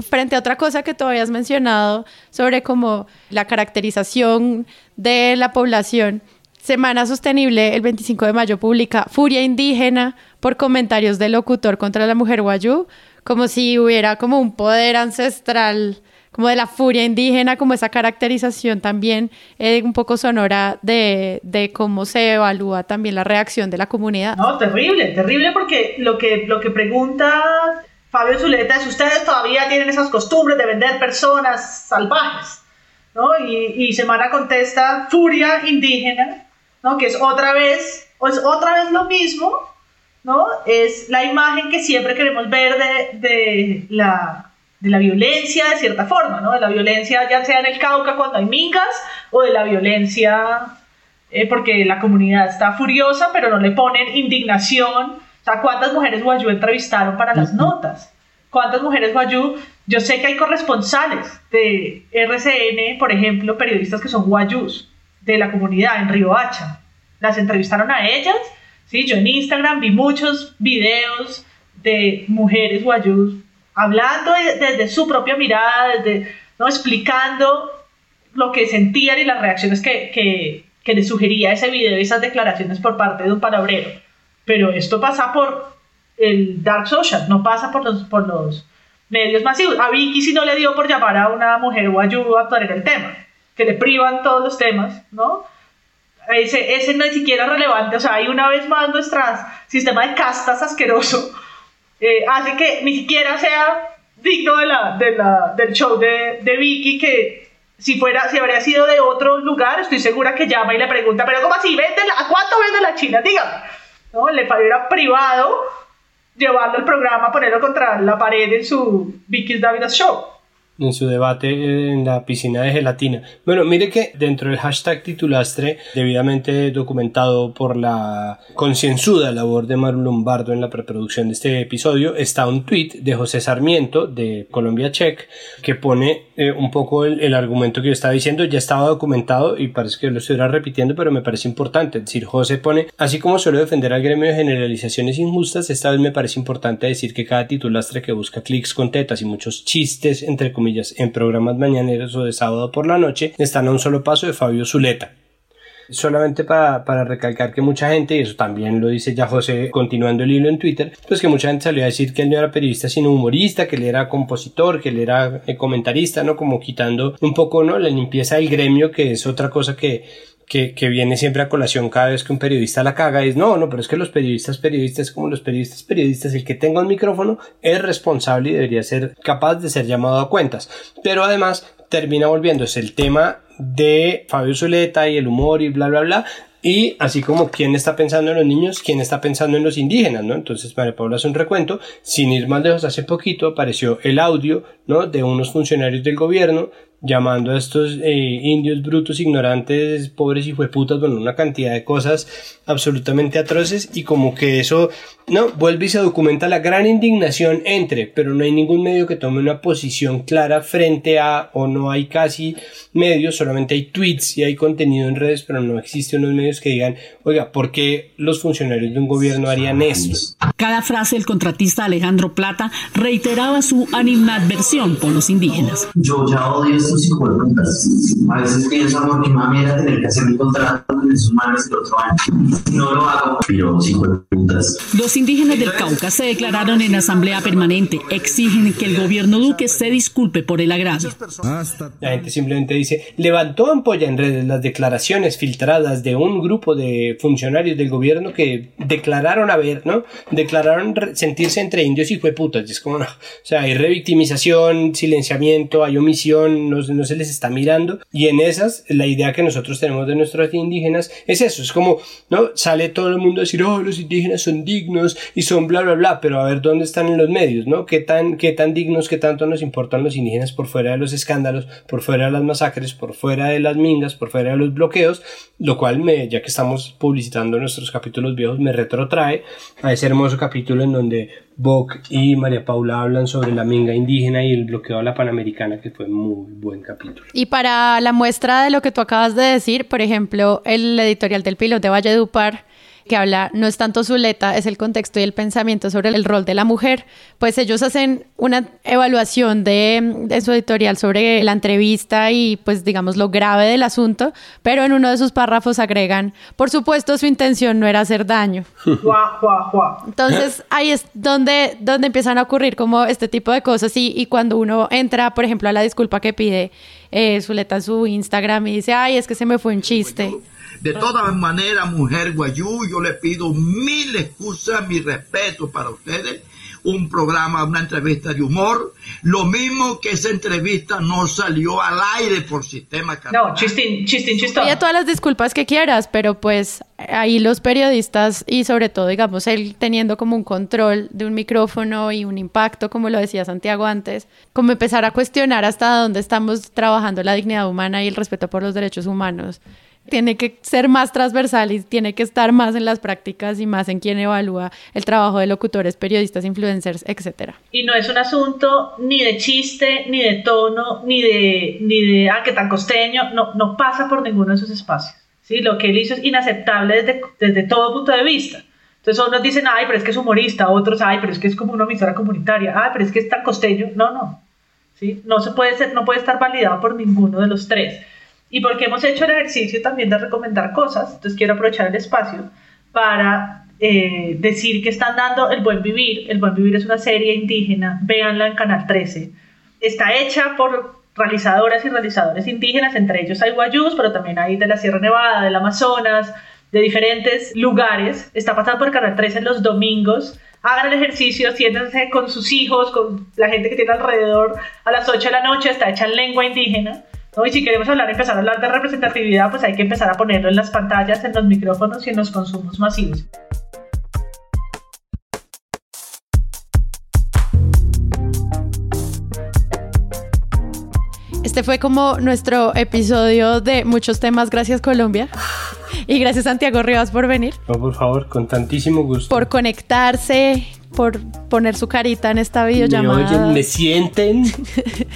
frente a otra cosa que tú habías mencionado sobre como la caracterización de la población, Semana Sostenible, el 25 de mayo, publica Furia Indígena por comentarios del locutor contra la mujer guayú, como si hubiera como un poder ancestral, como de la furia indígena, como esa caracterización también eh, un poco sonora de, de, cómo se evalúa también la reacción de la comunidad. No, terrible, terrible porque lo que, lo que pregunta Fabio Zuleta es, ustedes todavía tienen esas costumbres de vender personas salvajes, ¿no? Y, y Semana contesta, furia indígena, ¿no? Que es otra vez, es otra vez lo mismo, ¿no? Es la imagen que siempre queremos ver de, de, la, de la violencia de cierta forma, ¿no? De la violencia ya sea en el Cauca cuando hay mingas o de la violencia eh, porque la comunidad está furiosa pero no le ponen indignación. O sea, ¿cuántas mujeres guayú entrevistaron para las notas? ¿Cuántas mujeres guayú? Yo sé que hay corresponsales de RCN, por ejemplo, periodistas que son guayús de la comunidad en Río Hacha. Las entrevistaron a ellas, ¿sí? Yo en Instagram vi muchos videos de mujeres guayús hablando desde su propia mirada, desde, ¿no? explicando lo que sentían y las reacciones que, que, que les sugería ese video y esas declaraciones por parte de un palabrero. Pero esto pasa por el dark social, no pasa por los, por los medios masivos. A Vicky si no le dio por llamar a una mujer guayú a traer el tema, que le privan todos los temas, ¿no? Ese, ese no es siquiera relevante, o sea, hay una vez más nuestro sistema de castas asqueroso eh, hace que ni siquiera sea digno de la, de la, del show de, de, Vicky, que si fuera, si habría sido de otro lugar, estoy segura que llama y le pregunta, pero ¿cómo así? ¿Vende ¿A cuánto vende la China? Dígame. ¿No? Le era privado llevarlo al programa, ponerlo contra la pared en su Vicky's David Show en su debate en la piscina de gelatina. Bueno, mire que dentro del hashtag titulastre, debidamente documentado por la concienzuda labor de Maru Lombardo en la preproducción de este episodio, está un tweet de José Sarmiento de Colombia Check que pone eh, un poco el, argumento que yo estaba diciendo, ya estaba documentado y parece que lo estuviera repitiendo, pero me parece importante. Es decir, José pone, así como suelo defender al gremio de generalizaciones injustas, esta vez me parece importante decir que cada titulastre que busca clics con tetas y muchos chistes entre en programas mañaneros o de sábado por la noche están a un solo paso de Fabio Zuleta. Solamente para, para, recalcar que mucha gente, y eso también lo dice ya José continuando el hilo en Twitter, pues que mucha gente salió a decir que él no era periodista sino humorista, que él era compositor, que él era eh, comentarista, ¿no? Como quitando un poco, ¿no? La limpieza del gremio, que es otra cosa que que, viene siempre a colación cada vez que un periodista la caga es no, no, pero es que los periodistas periodistas como los periodistas periodistas, el que tenga un micrófono es responsable y debería ser capaz de ser llamado a cuentas. Pero además termina volviéndose el tema de Fabio Zuleta y el humor y bla bla bla y así como quién está pensando en los niños, quién está pensando en los indígenas, ¿no? Entonces María Paula hace un recuento, sin ir más lejos, hace poquito apareció el audio, ¿no? De unos funcionarios del gobierno llamando a estos eh, indios brutos, ignorantes, pobres y hueputas, bueno, una cantidad de cosas absolutamente atroces y como que eso, no, vuelve y se documenta la gran indignación entre, pero no hay ningún medio que tome una posición clara frente a, o no hay casi medios, solamente hay tweets y hay contenido en redes, pero no existen unos medios que digan, oiga, ¿por qué los funcionarios de un gobierno harían esto? Cada frase el contratista Alejandro Plata reiteraba su animadversión con los indígenas. Yo ya odio estos hijos de putas. A veces pienso, amor, mi mami era tener que hacer mi contrato con sus madres el otro año. No lo hago, pero hijos de putas. Los indígenas del Cauca se declararon en asamblea permanente. Exigen que el gobierno Duque se disculpe por el agravio. La gente simplemente dice, levantó ampolla en redes las declaraciones filtradas de un grupo de funcionarios del gobierno que declararon haber, ¿no? Declararon sentirse entre indios y putas. Y es como, no. O sea, hay revictimización, silenciamiento, hay omisión, no, se les está mirando. Y en esas, la idea que nosotros tenemos de nuestros indígenas es eso, es como, ¿no? Sale todo el mundo a decir, oh, los indígenas son dignos y son bla, bla, bla, pero a ver dónde están en los medios, ¿no? ¿Qué tan, qué tan dignos, qué tanto nos importan los indígenas por fuera de los escándalos, por fuera de las masacres, por fuera de las mingas, por fuera de los bloqueos? Lo cual, me, ya que estamos publicitando nuestros capítulos viejos, me retrotrae a ese hermoso capítulo en donde Bock y María Paula hablan sobre la minga indígena y el bloqueo a la Panamericana, que fue muy buen capítulo. Y para la muestra de lo que tú acabas de decir, por ejemplo, el editorial del piloto de Valledupar que habla, no es tanto Zuleta, es el contexto y el pensamiento sobre el rol de la mujer, pues ellos hacen una evaluación de, su editorial sobre la entrevista y pues digamos lo grave del asunto, pero en uno de sus párrafos agregan, por supuesto su intención no era hacer daño. Entonces ahí es donde, donde empiezan a ocurrir como este tipo de cosas y, y cuando uno entra, por ejemplo, a la disculpa que pide eh, Zuleta en su Instagram y dice, ay, es que se me fue un chiste. De todas maneras, mujer guayú, yo le pido mil excusas, mi respeto para ustedes. Un programa, una entrevista de humor. Lo mismo que esa entrevista no salió al aire por sistema No, chistín, chistín, chistón. Todas las disculpas que quieras, pero pues ahí los periodistas y sobre todo, digamos, él teniendo como un control de un micrófono y un impacto, como lo decía Santiago antes, como empezar a cuestionar hasta dónde estamos trabajando la dignidad humana y el respeto por los derechos humanos Tiene que ser más transversal y tiene que estar más en las prácticas y más en quien evalúa el trabajo de locutores, periodistas, influencers, etc. Y no es un asunto ni de chiste, ni de tono, ni de, ni de, ah, qué tan costeño, no, no pasa por ninguno de esos espacios. ¿sí? Lo que él hizo es inaceptable desde, desde todo punto de vista. Entonces unos dicen, ay, pero es que es humorista, otros, ay, pero es que es como una emisora comunitaria, ay, pero es que es tan costeño. No, no. ¿sí? No, se puede ser, no puede estar validado por ninguno de los tres. Y porque hemos hecho el ejercicio también de recomendar cosas, entonces quiero aprovechar el espacio para eh, decir que están dando El Buen Vivir. El Buen Vivir es una serie indígena, véanla en Canal 13. Está hecha por realizadoras y realizadores indígenas, entre ellos hay guayús, pero también hay de la Sierra Nevada, del Amazonas, de diferentes lugares. Está pasando por Canal 13 los domingos. Hagan el ejercicio, siéntense con sus hijos, con la gente que tiene alrededor a las 8 de la noche, está hecha en lengua indígena. Y si queremos hablar, empezar a hablar de representatividad, pues hay que empezar a ponerlo en las pantallas, en los micrófonos y en los consumos masivos. Este fue como nuestro episodio de muchos temas. Gracias Colombia. Y gracias Santiago Rivas por venir. No, por favor, con tantísimo gusto. Por conectarse, por poner su carita en esta videollamada. Me oyen, me sienten.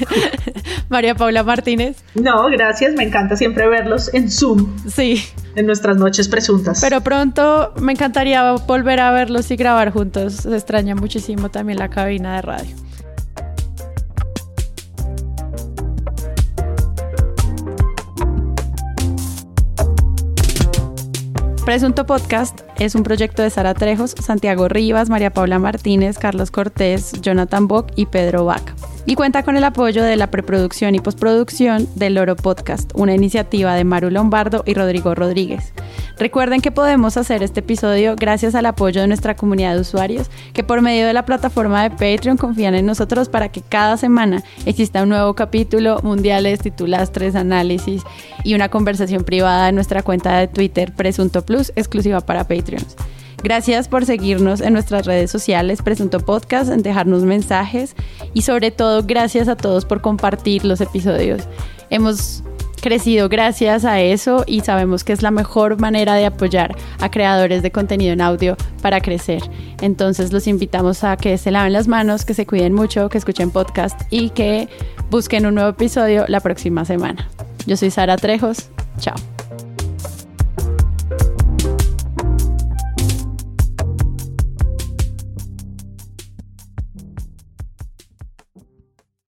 María Paula Martínez. No, gracias, me encanta siempre verlos en Zoom. Sí. En nuestras noches presuntas. Pero pronto me encantaría volver a verlos y grabar juntos. Se extraña muchísimo también la cabina de radio. Presunto Podcast es un proyecto de Sara Trejos, Santiago Rivas, María Paula Martínez, Carlos Cortés, Jonathan Bock y Pedro Vaca y cuenta con el apoyo de la preproducción y postproducción del Loro Podcast, una iniciativa de Maru Lombardo y Rodrigo Rodríguez. Recuerden que podemos hacer este episodio gracias al apoyo de nuestra comunidad de usuarios que por medio de la plataforma de Patreon confían en nosotros para que cada semana exista un nuevo capítulo, mundiales, titulastres, análisis y una conversación privada en nuestra cuenta de Twitter Presunto Plus exclusiva para Patreons. Gracias por seguirnos en nuestras redes sociales, Presunto Podcast, dejarnos mensajes y sobre todo gracias a todos por compartir los episodios. Hemos crecido gracias a eso y sabemos que es la mejor manera de apoyar a creadores de contenido en audio para crecer. Entonces los invitamos a que se laven las manos, que se cuiden mucho, que escuchen podcast y que busquen un nuevo episodio la próxima semana. Yo soy Sara Trejos. Chao.